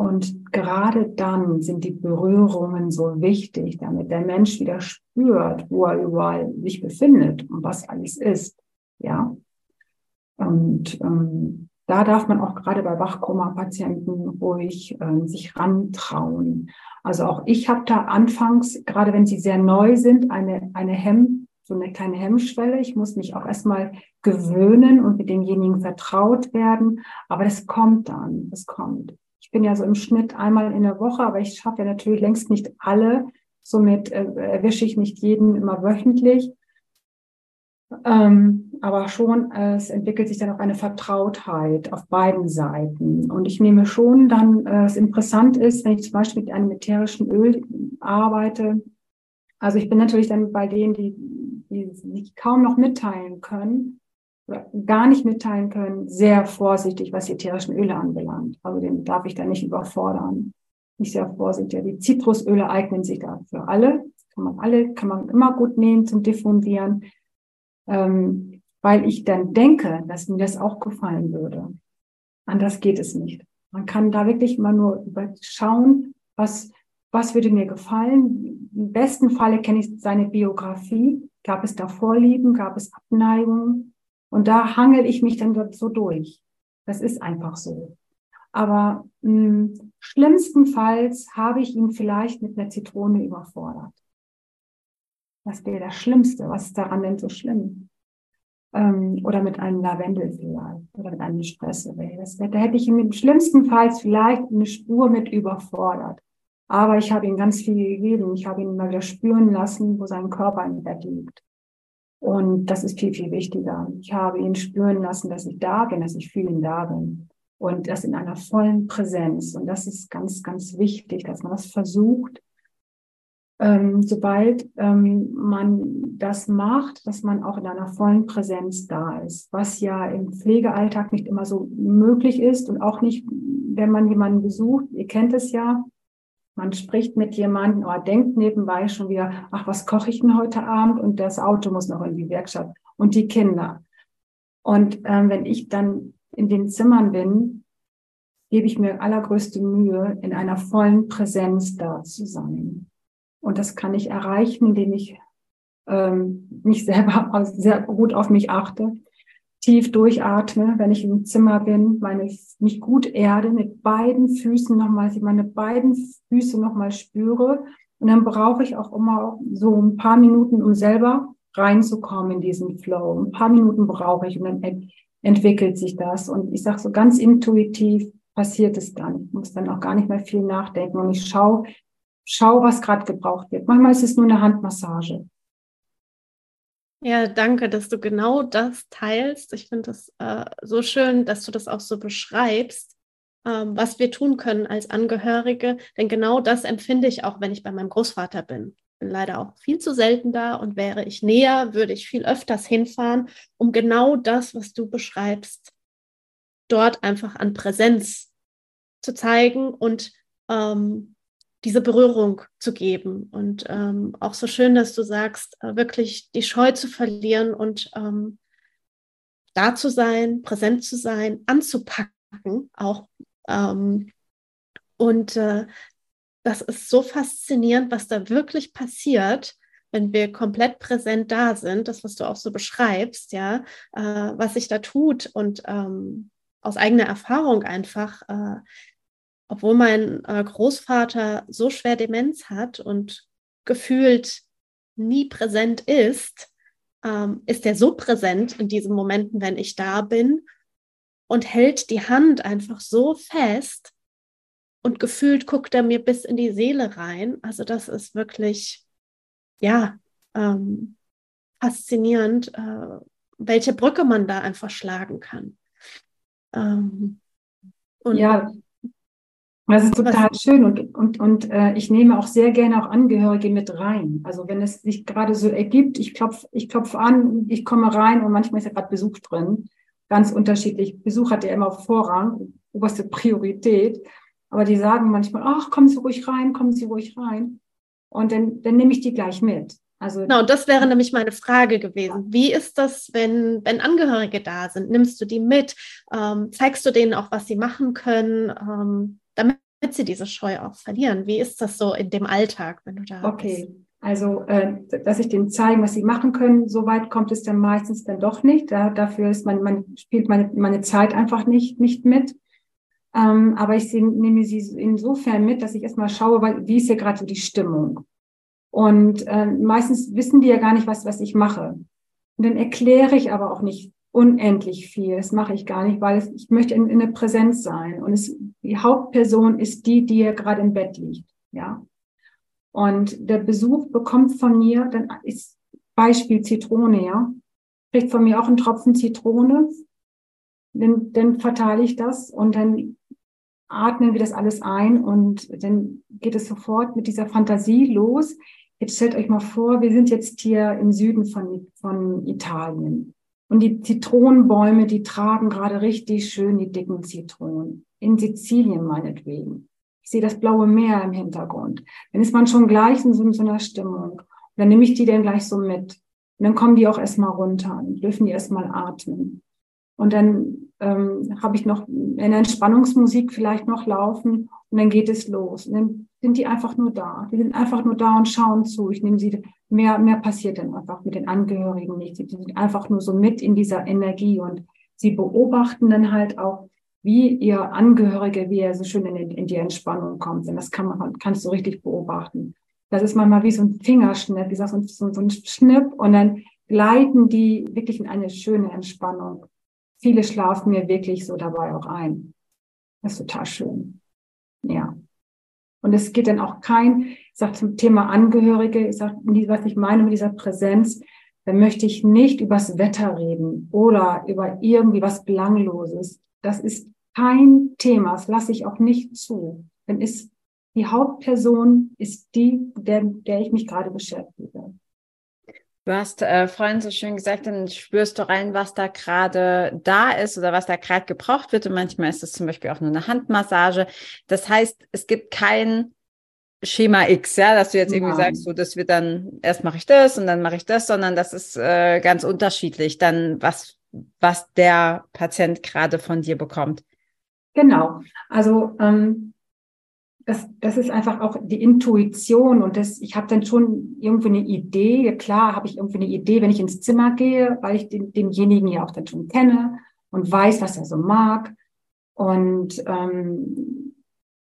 Und gerade dann sind die Berührungen so wichtig, damit der Mensch wieder spürt, wo er überall sich befindet und was alles ist. Ja. Und ähm, da darf man auch gerade bei Wachkoma-Patienten ruhig äh, sich rantrauen. Also auch ich habe da anfangs, gerade wenn sie sehr neu sind, eine, eine Hemm, so eine kleine Hemmschwelle. Ich muss mich auch erstmal gewöhnen und mit demjenigen vertraut werden. Aber das kommt dann, das kommt. Ich bin ja so im Schnitt einmal in der Woche, aber ich schaffe ja natürlich längst nicht alle. Somit äh, erwische ich nicht jeden immer wöchentlich. Ähm, aber schon, äh, es entwickelt sich dann auch eine Vertrautheit auf beiden Seiten. Und ich nehme schon dann, äh, es interessant ist, wenn ich zum Beispiel mit einem ätherischen Öl arbeite. Also ich bin natürlich dann bei denen, die, die sich kaum noch mitteilen können, gar nicht mitteilen können, sehr vorsichtig, was die ätherischen Öle anbelangt. Also den darf ich da nicht überfordern. Nicht sehr vorsichtig. Die Zitrusöle eignen sich da für alle. Kann man alle, kann man immer gut nehmen zum Diffundieren. Ähm, weil ich dann denke, dass mir das auch gefallen würde. Anders geht es nicht. Man kann da wirklich immer nur schauen, was, was würde mir gefallen. Im besten Falle kenne ich seine Biografie. Gab es da Vorlieben? Gab es Abneigungen? Und da hangel ich mich dann so durch. Das ist einfach so. Aber mh, hm, schlimmstenfalls habe ich ihn vielleicht mit einer Zitrone überfordert. Das wäre das Schlimmste. Was ist daran denn so schlimm? Ähm, oder mit einem Lavendel vielleicht. Oder mit einem Espresso. Da hätte ich ihn schlimmstenfalls vielleicht eine Spur mit überfordert. Aber ich habe ihm ganz viel gegeben. Ich habe ihn mal wieder spüren lassen, wo sein Körper im Bett liegt. Und das ist viel, viel wichtiger. Ich habe ihn spüren lassen, dass ich da bin, dass ich für ihn da bin. Und das in einer vollen Präsenz. Und das ist ganz, ganz wichtig, dass man das versucht, ähm, sobald ähm, man das macht, dass man auch in einer vollen Präsenz da ist, was ja im Pflegealltag nicht immer so möglich ist und auch nicht, wenn man jemanden besucht. Ihr kennt es ja, man spricht mit jemandem oder denkt nebenbei schon wieder, ach, was koche ich denn heute Abend? Und das Auto muss noch in die Werkstatt und die Kinder. Und ähm, wenn ich dann in den Zimmern bin, gebe ich mir allergrößte Mühe, in einer vollen Präsenz da zu sein. Und das kann ich erreichen, indem ich ähm, mich selber sehr gut auf mich achte, tief durchatme, wenn ich im Zimmer bin, meine, mich gut erde, mit beiden Füßen nochmal, meine beiden Füße nochmal spüre. Und dann brauche ich auch immer so ein paar Minuten, um selber reinzukommen in diesen Flow. Ein paar Minuten brauche ich und dann ent entwickelt sich das. Und ich sage so ganz intuitiv passiert es dann. Ich muss dann auch gar nicht mehr viel nachdenken. Und ich schaue, schau, was gerade gebraucht wird. Manchmal ist es nur eine Handmassage. Ja, danke, dass du genau das teilst. Ich finde es äh, so schön, dass du das auch so beschreibst, ähm, was wir tun können als Angehörige. Denn genau das empfinde ich auch, wenn ich bei meinem Großvater bin. Bin leider auch viel zu selten da und wäre ich näher, würde ich viel öfters hinfahren, um genau das, was du beschreibst, dort einfach an Präsenz zu zeigen und ähm, diese Berührung zu geben. Und ähm, auch so schön, dass du sagst, äh, wirklich die Scheu zu verlieren und ähm, da zu sein, präsent zu sein, anzupacken auch. Ähm, und äh, das ist so faszinierend, was da wirklich passiert, wenn wir komplett präsent da sind, das, was du auch so beschreibst, ja, äh, was sich da tut und ähm, aus eigener Erfahrung einfach, äh, obwohl mein äh, Großvater so schwer Demenz hat und gefühlt nie präsent ist, ähm, ist er so präsent in diesen Momenten, wenn ich da bin und hält die Hand einfach so fest und gefühlt guckt er mir bis in die Seele rein. Also das ist wirklich, ja, ähm, faszinierend, äh, welche Brücke man da einfach schlagen kann. Ähm, ja, das ist total schön und, und, und äh, ich nehme auch sehr gerne auch Angehörige mit rein. Also wenn es sich gerade so ergibt, ich klopfe ich klopf an, ich komme rein und manchmal ist ja gerade Besuch drin. Ganz unterschiedlich. Besuch hat ja immer Vorrang, oberste Priorität. Aber die sagen manchmal, ach, kommen Sie ruhig rein, kommen Sie ruhig rein. Und dann, dann nehme ich die gleich mit. Also genau, das wäre nämlich meine Frage gewesen. Wie ist das, wenn, wenn Angehörige da sind? Nimmst du die mit? Ähm, zeigst du denen auch, was sie machen können? Ähm, damit sie diese Scheu auch verlieren? Wie ist das so in dem Alltag, wenn du da Okay. Bist? Also, äh, dass ich denen zeigen, was sie machen können, so weit kommt es dann meistens dann doch nicht. Da, dafür ist man, man spielt meine, meine Zeit einfach nicht, nicht mit. Ähm, aber ich sie, nehme sie insofern mit, dass ich erstmal schaue, wie ist hier gerade so die Stimmung. Und äh, meistens wissen die ja gar nicht, was, was ich mache. Und dann erkläre ich aber auch nicht unendlich viel. Das mache ich gar nicht, weil es, ich möchte in, in der Präsenz sein. Und es, die Hauptperson ist die, die ja gerade im Bett liegt. Ja. Und der Besuch bekommt von mir, dann ist Beispiel Zitrone, ja, kriegt von mir auch einen Tropfen Zitrone. Dann, dann verteile ich das und dann atmen wir das alles ein und dann geht es sofort mit dieser Fantasie los. Jetzt stellt euch mal vor, wir sind jetzt hier im Süden von, von Italien. Und die Zitronenbäume, die tragen gerade richtig schön die dicken Zitronen. In Sizilien meinetwegen. Ich sehe das blaue Meer im Hintergrund. Dann ist man schon gleich in so, in so einer Stimmung. Und dann nehme ich die dann gleich so mit. Und dann kommen die auch erstmal runter und dürfen die erstmal atmen. Und dann ähm, habe ich noch eine Entspannungsmusik vielleicht noch laufen und dann geht es los. Und dann sind die einfach nur da. Die sind einfach nur da und schauen zu. Ich nehme sie, mehr, mehr passiert dann einfach mit den Angehörigen nicht. Die sind einfach nur so mit in dieser Energie und sie beobachten dann halt auch, wie ihr Angehörige, wie er so schön in, in die Entspannung kommt. Denn das kann man, kannst du richtig beobachten. Das ist manchmal wie so ein Fingerschnipp, wie gesagt, so, so ein Schnipp und dann gleiten die wirklich in eine schöne Entspannung. Viele schlafen mir wirklich so dabei auch ein. Das ist total schön. Ja. Und es geht dann auch kein, ich sage zum Thema Angehörige, ich sage, was ich meine mit dieser Präsenz, dann möchte ich nicht übers Wetter reden oder über irgendwie was Belangloses. Das ist kein Thema, das lasse ich auch nicht zu. Dann ist die Hauptperson ist die, der, der ich mich gerade beschäftige. Du hast äh, vorhin so schön gesagt, dann spürst du rein, was da gerade da ist oder was da gerade gebraucht wird. Und manchmal ist es zum Beispiel auch nur eine Handmassage. Das heißt, es gibt kein Schema X, ja, dass du jetzt irgendwie Nein. sagst, so, das wird dann, erst mache ich das und dann mache ich das, sondern das ist äh, ganz unterschiedlich, dann was, was der Patient gerade von dir bekommt. Genau. Also ähm, das, das ist einfach auch die Intuition und das, ich habe dann schon irgendwie eine Idee. Klar habe ich irgendwie eine Idee, wenn ich ins Zimmer gehe, weil ich den, denjenigen ja auch dann schon kenne und weiß, was er so mag. Und ähm,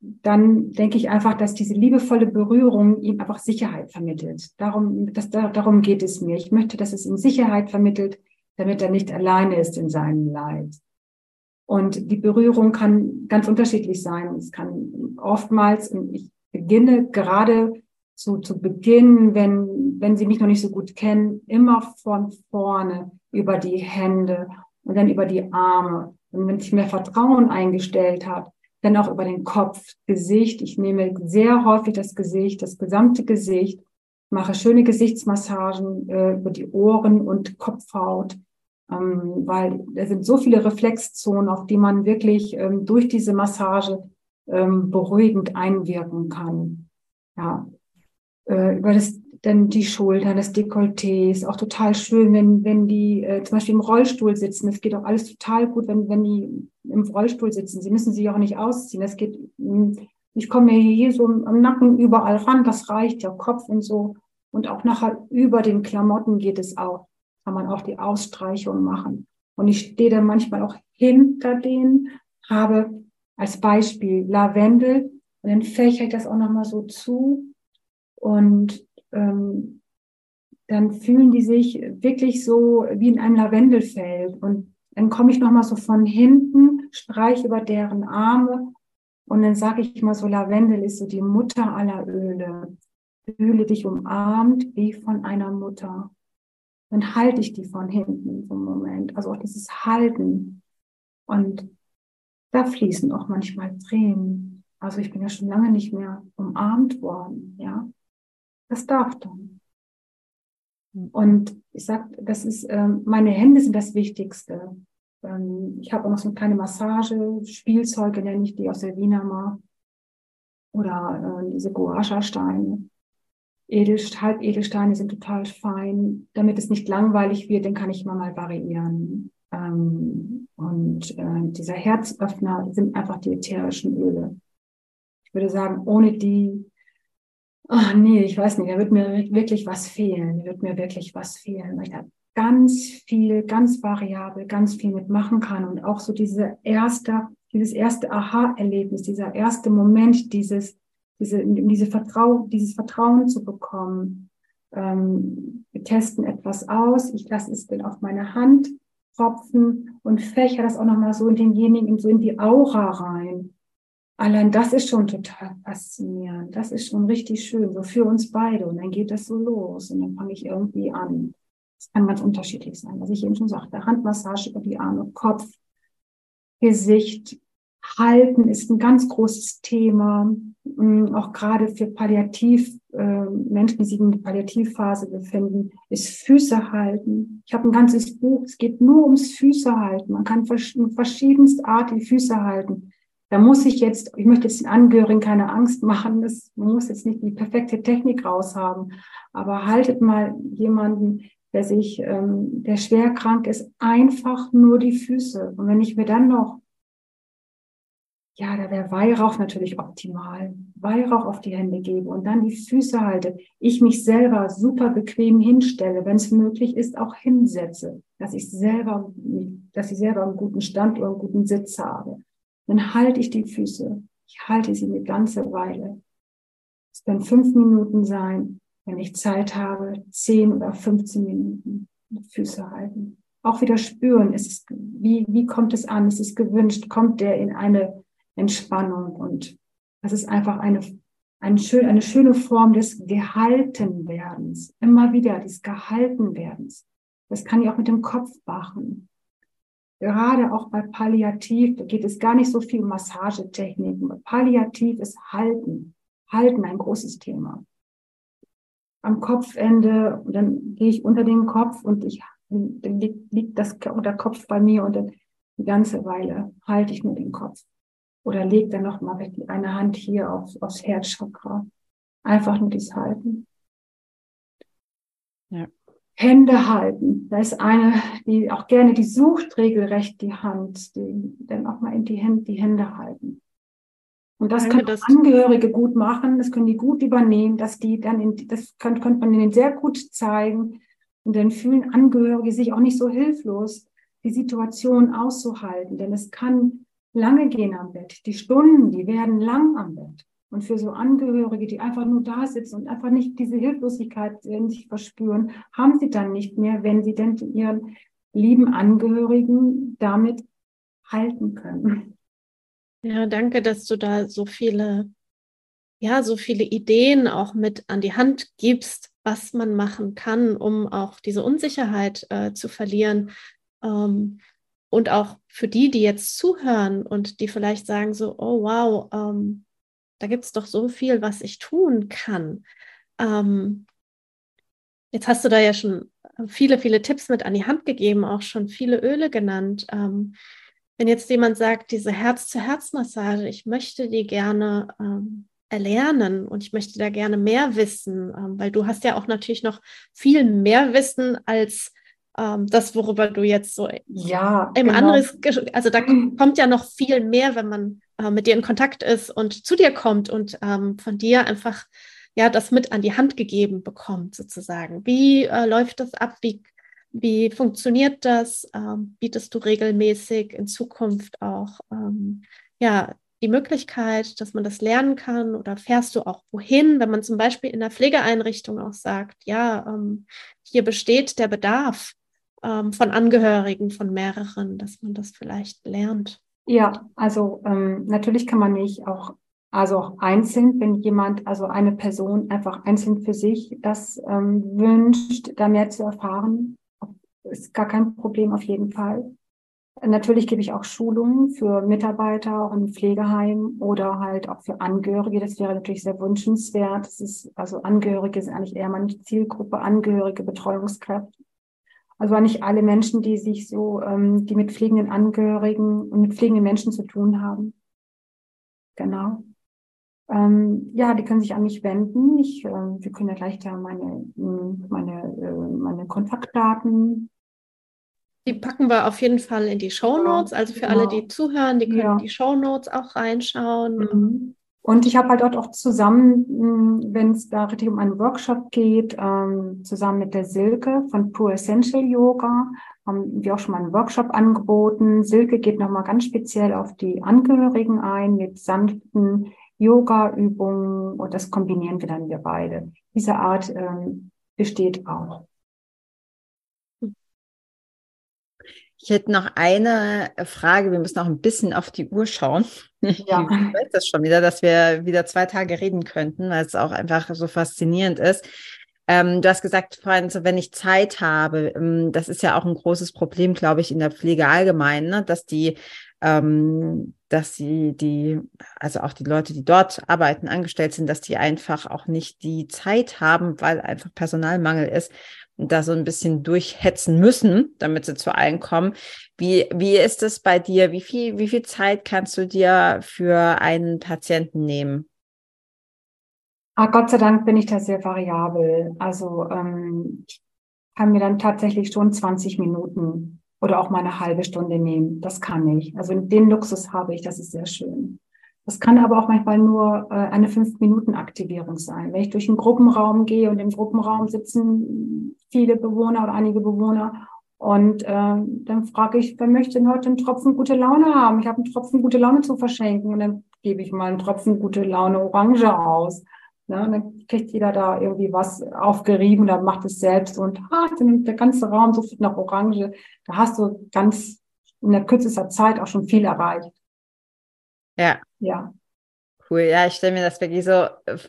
dann denke ich einfach, dass diese liebevolle Berührung ihm einfach Sicherheit vermittelt. Darum, das, darum geht es mir. Ich möchte, dass es ihm Sicherheit vermittelt, damit er nicht alleine ist in seinem Leid. Und die Berührung kann ganz unterschiedlich sein. Es kann oftmals, ich beginne gerade zu, zu Beginn, wenn, wenn Sie mich noch nicht so gut kennen, immer von vorne über die Hände und dann über die Arme. Und wenn sich mehr Vertrauen eingestellt hat, dann auch über den Kopf, Gesicht. Ich nehme sehr häufig das Gesicht, das gesamte Gesicht, mache schöne Gesichtsmassagen äh, über die Ohren und Kopfhaut, ähm, weil da sind so viele Reflexzonen, auf die man wirklich ähm, durch diese Massage ähm, beruhigend einwirken kann. Ja, äh, über das dann die Schultern, das Dekolleté ist auch total schön, wenn, wenn die äh, zum Beispiel im Rollstuhl sitzen. Es geht auch alles total gut, wenn, wenn die im Rollstuhl sitzen. Sie müssen sich auch nicht ausziehen. Es geht, hm, ich komme mir hier so am Nacken überall ran, das reicht, der Kopf und so. Und auch nachher über den Klamotten geht es auch. Kann man auch die Ausstreichung machen. Und ich stehe dann manchmal auch hinter denen, habe als Beispiel Lavendel und dann fächere ich das auch nochmal so zu und ähm, dann fühlen die sich wirklich so wie in einem Lavendelfeld. Und dann komme ich nochmal so von hinten, streiche über deren Arme und dann sage ich mal so, Lavendel ist so die Mutter aller Öle. Fühle dich umarmt wie von einer Mutter. Dann halte ich die von hinten so einen Moment. Also auch dieses Halten. Und da fließen auch manchmal Tränen. Also ich bin ja schon lange nicht mehr umarmt worden, ja. Das darf dann. Und ich sag, das ist, ähm, meine Hände sind das Wichtigste. Ähm, ich habe auch noch so eine kleine Massage, Spielzeuge nenne ich die aus der Wiener mal. Oder äh, diese Guasha-Steine. Edelst Halbedelsteine sind total fein. Damit es nicht langweilig wird, den kann ich immer mal variieren. Ähm, und äh, dieser Herzöffner sind einfach die ätherischen Öle. Ich würde sagen, ohne die oh nee, ich weiß nicht, da wird mir wirklich was fehlen, da wird mir wirklich was fehlen, weil ich da ganz viel, ganz variabel, ganz viel mitmachen kann und auch so diese erste, dieses erste Aha-Erlebnis, dieser erste Moment, dieses, diese, diese Vertrau, dieses Vertrauen zu bekommen. Ähm, wir testen etwas aus, ich lasse es dann auf meine Hand tropfen und fächer das auch nochmal so in denjenigen, so in die Aura rein. Allein das ist schon total faszinierend. Das ist schon richtig schön, so für uns beide. Und dann geht das so los und dann fange ich irgendwie an. Es kann ganz unterschiedlich sein, was ich eben schon sagte. Handmassage über die Arme, Kopf, Gesicht, Halten ist ein ganz großes Thema, mm, auch gerade für Palliativ, äh, Menschen, die sich in der Palliativphase befinden, ist Füße halten. Ich habe ein ganzes Buch, es geht nur ums Füße halten. Man kann verschiedenste Art die Füße halten. Da muss ich jetzt, ich möchte jetzt den Angehörigen keine Angst machen, das, man muss jetzt nicht die perfekte Technik raushaben, aber haltet mal jemanden der sich, ähm, der schwer krank ist, einfach nur die Füße. Und wenn ich mir dann noch, ja, da wäre Weihrauch natürlich optimal, Weihrauch auf die Hände gebe und dann die Füße halte, ich mich selber super bequem hinstelle, wenn es möglich ist, auch hinsetze, dass ich selber, dass ich selber einen guten Stand oder einen guten Sitz habe. Dann halte ich die Füße. Ich halte sie eine ganze Weile. Es können fünf Minuten sein, wenn ich Zeit habe, 10 oder 15 Minuten Füße halten. Auch wieder spüren, ist es, wie, wie kommt es an? Ist es gewünscht? Kommt der in eine Entspannung? Und das ist einfach eine, eine, schön, eine schöne Form des Gehaltenwerdens. Immer wieder des Gehaltenwerdens. Das kann ich auch mit dem Kopf machen. Gerade auch bei Palliativ, da geht es gar nicht so viel um Massagetechniken. Palliativ ist Halten. Halten ein großes Thema am Kopfende dann gehe ich unter den Kopf und ich dann liegt, liegt das der Kopf bei mir und dann die ganze Weile halte ich nur den Kopf oder lege dann noch mal eine Hand hier auf, aufs Herzchakra. Einfach nur dies halten. Ja. Hände halten. Da ist eine, die auch gerne die sucht regelrecht die Hand, die dann auch mal in die Hände, die Hände halten. Und das können Angehörige gut machen, das können die gut übernehmen, dass die dann, in, das könnte, könnte man ihnen sehr gut zeigen. Und dann fühlen Angehörige sich auch nicht so hilflos, die Situation auszuhalten. Denn es kann lange gehen am Bett. Die Stunden, die werden lang am Bett. Und für so Angehörige, die einfach nur da sitzen und einfach nicht diese Hilflosigkeit in sich verspüren, haben sie dann nicht mehr, wenn sie denn ihren lieben Angehörigen damit halten können. Ja, danke, dass du da so viele, ja, so viele Ideen auch mit an die Hand gibst, was man machen kann, um auch diese Unsicherheit äh, zu verlieren. Ähm, und auch für die, die jetzt zuhören und die vielleicht sagen so, oh wow, ähm, da gibt es doch so viel, was ich tun kann. Ähm, jetzt hast du da ja schon viele, viele Tipps mit an die Hand gegeben, auch schon viele Öle genannt. Ähm, wenn jetzt jemand sagt, diese Herz-zu-Herz-Massage, ich möchte die gerne ähm, erlernen und ich möchte da gerne mehr wissen, ähm, weil du hast ja auch natürlich noch viel mehr Wissen als das, worüber du jetzt so ja, im genau. anderes, also da kommt ja noch viel mehr, wenn man äh, mit dir in Kontakt ist und zu dir kommt und ähm, von dir einfach ja das mit an die Hand gegeben bekommt sozusagen. Wie äh, läuft das ab? Wie wie funktioniert das? Ähm, bietest du regelmäßig in Zukunft auch ähm, ja, die Möglichkeit, dass man das lernen kann oder fährst du auch wohin, wenn man zum Beispiel in der Pflegeeinrichtung auch sagt, ja, ähm, hier besteht der Bedarf ähm, von Angehörigen, von mehreren, dass man das vielleicht lernt? Ja, also ähm, natürlich kann man nicht auch, also auch einzeln, wenn jemand, also eine Person einfach einzeln für sich das ähm, wünscht, da mehr zu erfahren, ist gar kein Problem auf jeden Fall. Natürlich gebe ich auch Schulungen für Mitarbeiter im Pflegeheim oder halt auch für Angehörige. Das wäre natürlich sehr wünschenswert. Das ist, also Angehörige sind eigentlich eher meine Zielgruppe, Angehörige, Betreuungskräfte. Also eigentlich alle Menschen, die sich so, ähm, die mit pflegenden Angehörigen und mit pflegenden Menschen zu tun haben. Genau. Ähm, ja, die können sich an mich wenden. Ich, äh, wir können ja gleich da meine, meine, äh, meine Kontaktdaten die packen wir auf jeden Fall in die Show Notes. Also für alle, die zuhören, die können ja. die Show Notes auch reinschauen. Mhm. Und ich habe halt dort auch zusammen, wenn es da richtig um einen Workshop geht, ähm, zusammen mit der Silke von Pure Essential Yoga, haben wir auch schon mal einen Workshop angeboten. Silke geht nochmal ganz speziell auf die Angehörigen ein mit sanften Yoga-Übungen und das kombinieren wir dann wir beide. Diese Art ähm, besteht auch. Ich hätte noch eine Frage. Wir müssen auch ein bisschen auf die Uhr schauen. Ja. Ich weiß das schon wieder, dass wir wieder zwei Tage reden könnten, weil es auch einfach so faszinierend ist. Ähm, du hast gesagt, vorhin, so, wenn ich Zeit habe, ähm, das ist ja auch ein großes Problem, glaube ich, in der Pflege allgemein, ne? dass die, ähm, dass sie die, also auch die Leute, die dort arbeiten, angestellt sind, dass die einfach auch nicht die Zeit haben, weil einfach Personalmangel ist da so ein bisschen durchhetzen müssen, damit sie zu allen kommen. Wie, wie ist es bei dir? Wie viel, wie viel Zeit kannst du dir für einen Patienten nehmen? Ah, Gott sei Dank bin ich da sehr variabel. Also ähm, ich kann mir dann tatsächlich schon 20 Minuten oder auch mal eine halbe Stunde nehmen. Das kann ich. Also den Luxus habe ich, das ist sehr schön. Das kann aber auch manchmal nur äh, eine Fünf-Minuten-Aktivierung sein. Wenn ich durch einen Gruppenraum gehe und im Gruppenraum sitzen viele Bewohner oder einige Bewohner und äh, dann frage ich, wer möchte denn heute einen Tropfen gute Laune haben? Ich habe einen Tropfen gute Laune zu verschenken und dann gebe ich mal einen Tropfen gute Laune Orange aus. Ne? Und dann kriegt jeder da irgendwie was aufgerieben oder macht es selbst und ah, dann nimmt der ganze Raum so viel nach Orange. Da hast du ganz in der kürzester Zeit auch schon viel erreicht. Ja. Ja. Cool. Ja, ich stelle mir das wirklich so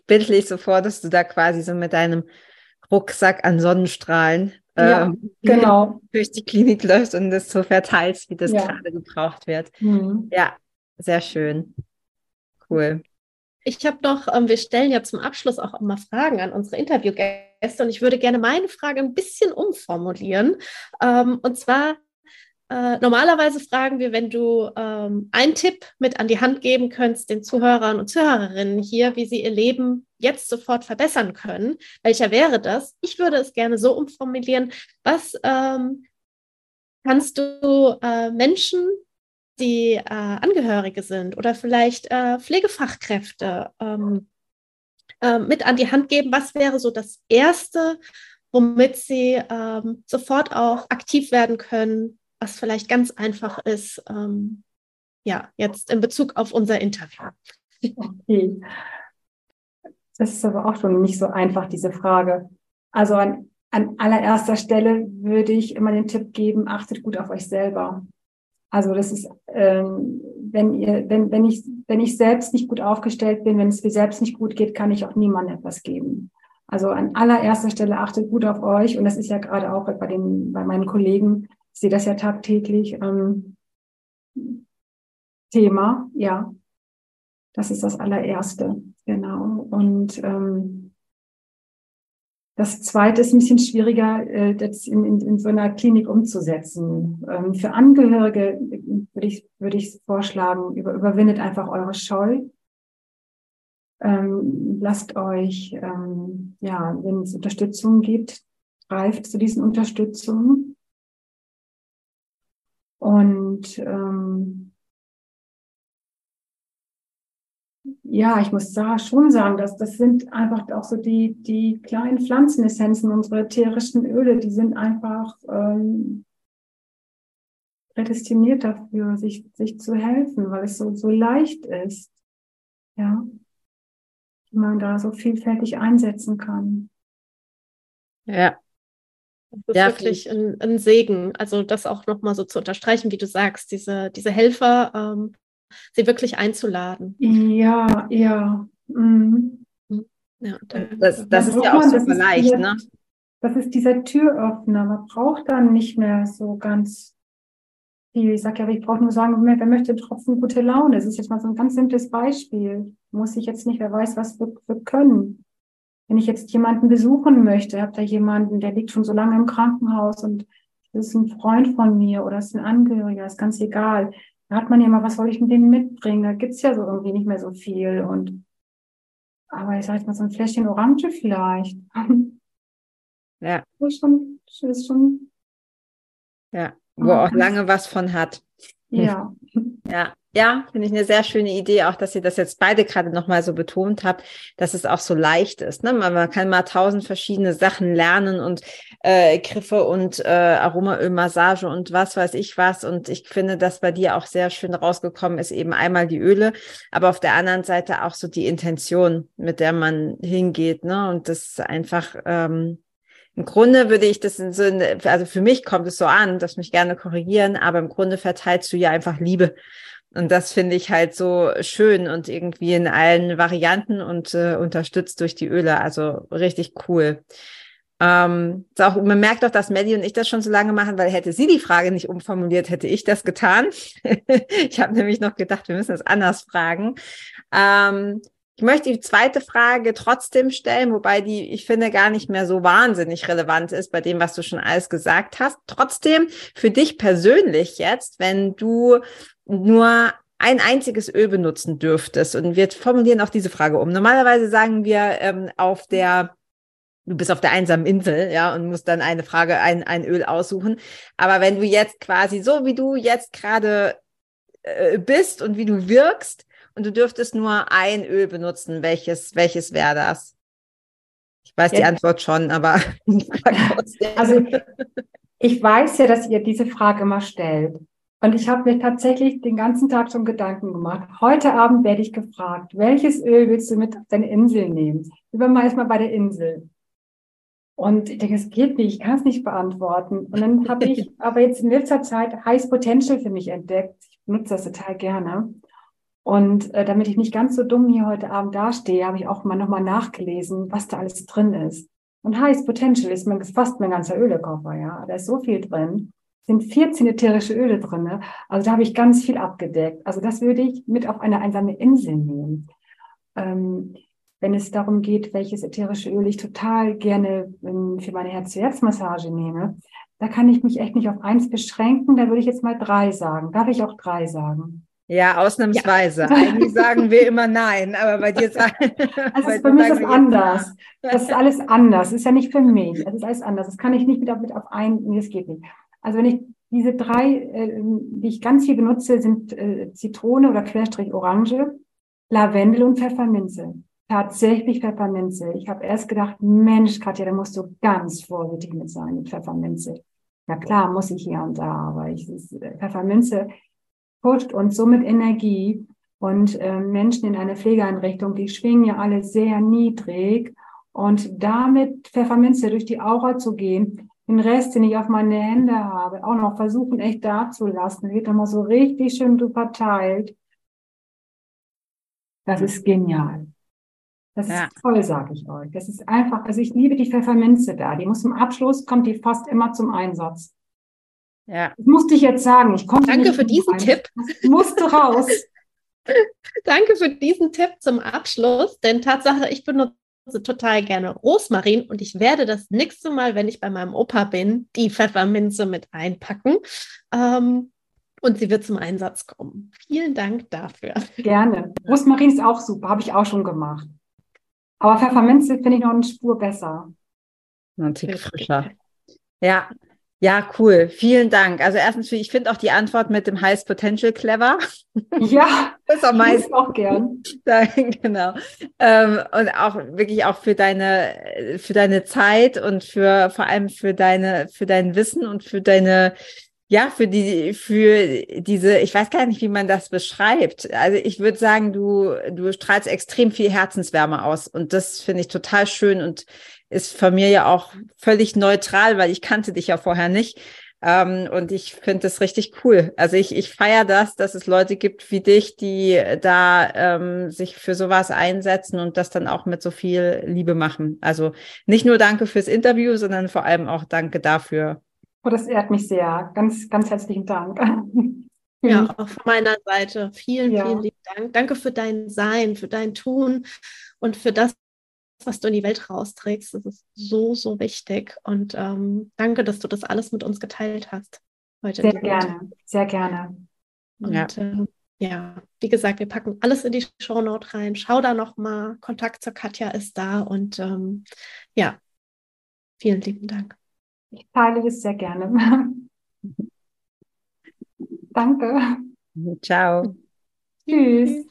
bildlich so vor, dass du da quasi so mit deinem Rucksack an Sonnenstrahlen ja, ähm, genau. durch die Klinik läufst und das so verteilst, wie das ja. gerade gebraucht wird. Mhm. Ja, sehr schön. Cool. Ich habe noch, ähm, wir stellen ja zum Abschluss auch immer Fragen an unsere Interviewgäste und ich würde gerne meine Frage ein bisschen umformulieren. Ähm, und zwar, äh, normalerweise fragen wir, wenn du ähm, einen Tipp mit an die Hand geben könntest, den Zuhörern und Zuhörerinnen hier, wie sie ihr Leben jetzt sofort verbessern können. Welcher wäre das? Ich würde es gerne so umformulieren. Was ähm, kannst du äh, Menschen, die äh, Angehörige sind oder vielleicht äh, Pflegefachkräfte ähm, äh, mit an die Hand geben? Was wäre so das Erste, womit sie ähm, sofort auch aktiv werden können, was vielleicht ganz einfach ist, ähm, ja, jetzt in Bezug auf unser Interview. Okay. Das ist aber auch schon nicht so einfach, diese Frage. Also an, an allererster Stelle würde ich immer den Tipp geben, achtet gut auf euch selber. Also das ist, ähm, wenn ihr, wenn, wenn ich, wenn ich selbst nicht gut aufgestellt bin, wenn es mir selbst nicht gut geht, kann ich auch niemandem etwas geben. Also an allererster Stelle achtet gut auf euch und das ist ja gerade auch bei den, bei meinen Kollegen ich sehe das ja tagtäglich. Ähm, Thema, ja. Das ist das allererste, genau. Und ähm, das zweite ist ein bisschen schwieriger, äh, das in, in, in so einer Klinik umzusetzen. Ähm, für Angehörige würde ich, würde ich vorschlagen, über, überwindet einfach eure Scheu. Ähm, lasst euch, ähm, ja, wenn es Unterstützung gibt, greift zu diesen Unterstützungen. Und ähm, ja, ich muss da schon sagen, dass das sind einfach auch so die, die kleinen Pflanzenessenzen, unsere ätherischen Öle, die sind einfach ähm, prädestiniert dafür, sich, sich zu helfen, weil es so, so leicht ist. Ja. Die man da so vielfältig einsetzen kann. Ja, das ist ja, wirklich ein, ein, Segen. Also das auch nochmal so zu unterstreichen, wie du sagst, diese, diese Helfer, ähm, sie wirklich einzuladen. Ja, ja. Mhm. ja das, das ist ja auch super leicht, dieser, ne? Das ist dieser Türöffner. Man braucht dann nicht mehr so ganz viel. Ich sage ja, ich brauche nur sagen, wer möchte Tropfen gute Laune? Das ist jetzt mal so ein ganz simples Beispiel. Muss ich jetzt nicht, wer weiß, was wir, wir können. Wenn ich jetzt jemanden besuchen möchte, habe da jemanden, der liegt schon so lange im Krankenhaus und das ist ein Freund von mir oder ist ein Angehöriger, ist ganz egal. Da hat man ja mal, was soll ich mit dem mitbringen? Da gibt's ja so irgendwie nicht mehr so viel. Und aber ich sage jetzt mal so ein Fläschchen Orange vielleicht. Ja. Das ist schon, das ist schon. Ja, wo auch lange was von hat. Ja. Ja. Ja, finde ich eine sehr schöne Idee, auch dass ihr das jetzt beide gerade nochmal so betont habt, dass es auch so leicht ist. Ne? Man, kann mal tausend verschiedene Sachen lernen und äh, Griffe und äh, Aromaölmassage und was weiß ich was. Und ich finde, dass bei dir auch sehr schön rausgekommen ist, eben einmal die Öle, aber auf der anderen Seite auch so die Intention, mit der man hingeht. Ne? Und das einfach. Ähm, im Grunde würde ich das in so, also für mich kommt es so an, dass mich gerne korrigieren, aber im Grunde verteilst du ja einfach Liebe und das finde ich halt so schön und irgendwie in allen Varianten und äh, unterstützt durch die Öle. Also richtig cool. Ähm, auch, man merkt auch, dass Melly und ich das schon so lange machen, weil hätte sie die Frage nicht umformuliert, hätte ich das getan. ich habe nämlich noch gedacht, wir müssen es anders fragen. Ähm, ich möchte die zweite Frage trotzdem stellen, wobei die, ich finde, gar nicht mehr so wahnsinnig relevant ist bei dem, was du schon alles gesagt hast. Trotzdem für dich persönlich jetzt, wenn du nur ein einziges Öl benutzen dürftest, und wir formulieren auch diese Frage um. Normalerweise sagen wir ähm, auf der du bist auf der einsamen Insel, ja, und musst dann eine Frage, ein, ein Öl aussuchen. Aber wenn du jetzt quasi so, wie du jetzt gerade äh, bist und wie du wirkst, und du dürftest nur ein Öl benutzen, welches, welches wäre das? Ich weiß ja. die Antwort schon, aber also ich weiß ja, dass ihr diese Frage immer stellt. Und ich habe mir tatsächlich den ganzen Tag schon Gedanken gemacht. Heute Abend werde ich gefragt, welches Öl willst du mit auf deine Insel nehmen? Wir mal erstmal bei der Insel. Und ich denke, es geht nicht, ich kann es nicht beantworten. Und dann habe ich aber jetzt in letzter Zeit Highs Potential für mich entdeckt. Ich benutze das total gerne. Und äh, damit ich nicht ganz so dumm hier heute Abend dastehe, habe ich auch mal nochmal nachgelesen, was da alles drin ist. Und Highs Potential ist mein, fast mein ganzer Ölekoffer, ja. Da ist so viel drin sind 14 ätherische Öle drin. Ne? Also da habe ich ganz viel abgedeckt. Also das würde ich mit auf eine einsame Insel nehmen. Ähm, wenn es darum geht, welches ätherische Öl ich total gerne ähm, für meine Herz-zu-Herz-Massage nehme, da kann ich mich echt nicht auf eins beschränken. Da würde ich jetzt mal drei sagen. Darf ich auch drei sagen? Ja, ausnahmsweise. Ja. Eigentlich sagen wir immer nein, aber bei dir sagen. Also bei, bei mir ist das anders. Das ist alles anders. Das ist ja nicht für mich. Das ist alles anders. Das kann ich nicht mit auf, mit auf ein, nee, das geht nicht. Also wenn ich diese drei, äh, die ich ganz viel benutze, sind äh, Zitrone oder Querstrich Orange, Lavendel und Pfefferminze. Tatsächlich Pfefferminze. Ich habe erst gedacht, Mensch, Katja, da musst du ganz vorsichtig mit sein mit Pfefferminze. Ja klar, muss ich hier und da, aber ich, äh, Pfefferminze pusht uns so mit Energie und äh, Menschen in einer Pflegeeinrichtung, die schwingen ja alle sehr niedrig und damit Pfefferminze durch die Aura zu gehen, den Rest, den ich auf meine Hände habe, auch noch versuchen, echt da zu lassen. Wird dann mal so richtig schön verteilt. Das ist genial. Das ja. ist toll, sage ich euch. Das ist einfach, also ich liebe die Pfefferminze da. Die muss zum Abschluss, kommt die fast immer zum Einsatz. Ja. Das musste ich jetzt sagen. Ich konnte Danke für diesen Tipp. Das musste raus. Danke für diesen Tipp zum Abschluss, denn Tatsache, ich benutze total gerne Rosmarin und ich werde das nächste Mal, wenn ich bei meinem Opa bin, die Pfefferminze mit einpacken. Ähm, und sie wird zum Einsatz kommen. Vielen Dank dafür. Gerne. Rosmarin ist auch super, habe ich auch schon gemacht. Aber Pfefferminze finde ich noch eine Spur besser. Ein Tick frischer. Ja, ja, cool. Vielen Dank. Also erstens, ich finde auch die Antwort mit dem Highest Potential clever. Ja, ist am meisten auch gern. genau. Ähm, und auch wirklich auch für deine, für deine Zeit und für vor allem für deine, für dein Wissen und für deine, ja, für die, für diese, ich weiß gar nicht, wie man das beschreibt. Also ich würde sagen, du, du strahlst extrem viel Herzenswärme aus und das finde ich total schön und ist von mir ja auch völlig neutral, weil ich kannte dich ja vorher nicht. Ähm, und ich finde das richtig cool. Also ich, ich feiere das, dass es Leute gibt wie dich, die da ähm, sich für sowas einsetzen und das dann auch mit so viel Liebe machen. Also nicht nur danke fürs Interview, sondern vor allem auch danke dafür. Oh, das ehrt mich sehr. Ganz, ganz herzlichen Dank. Ja, auch von meiner Seite. Vielen, ja. vielen lieben Dank. Danke für dein Sein, für dein Tun und für das, was du in die Welt rausträgst. Das ist so, so wichtig. Und ähm, danke, dass du das alles mit uns geteilt hast. Heute sehr gerne, Welt. sehr gerne. Und ja. Äh, ja, wie gesagt, wir packen alles in die Shownote rein. Schau da nochmal. Kontakt zur Katja ist da. Und ähm, ja, vielen lieben Dank. Ich teile es sehr gerne. Danke. Ciao. Tschüss.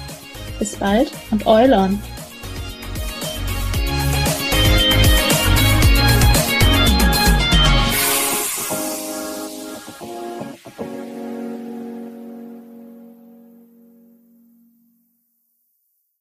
Bis bald und Eulon!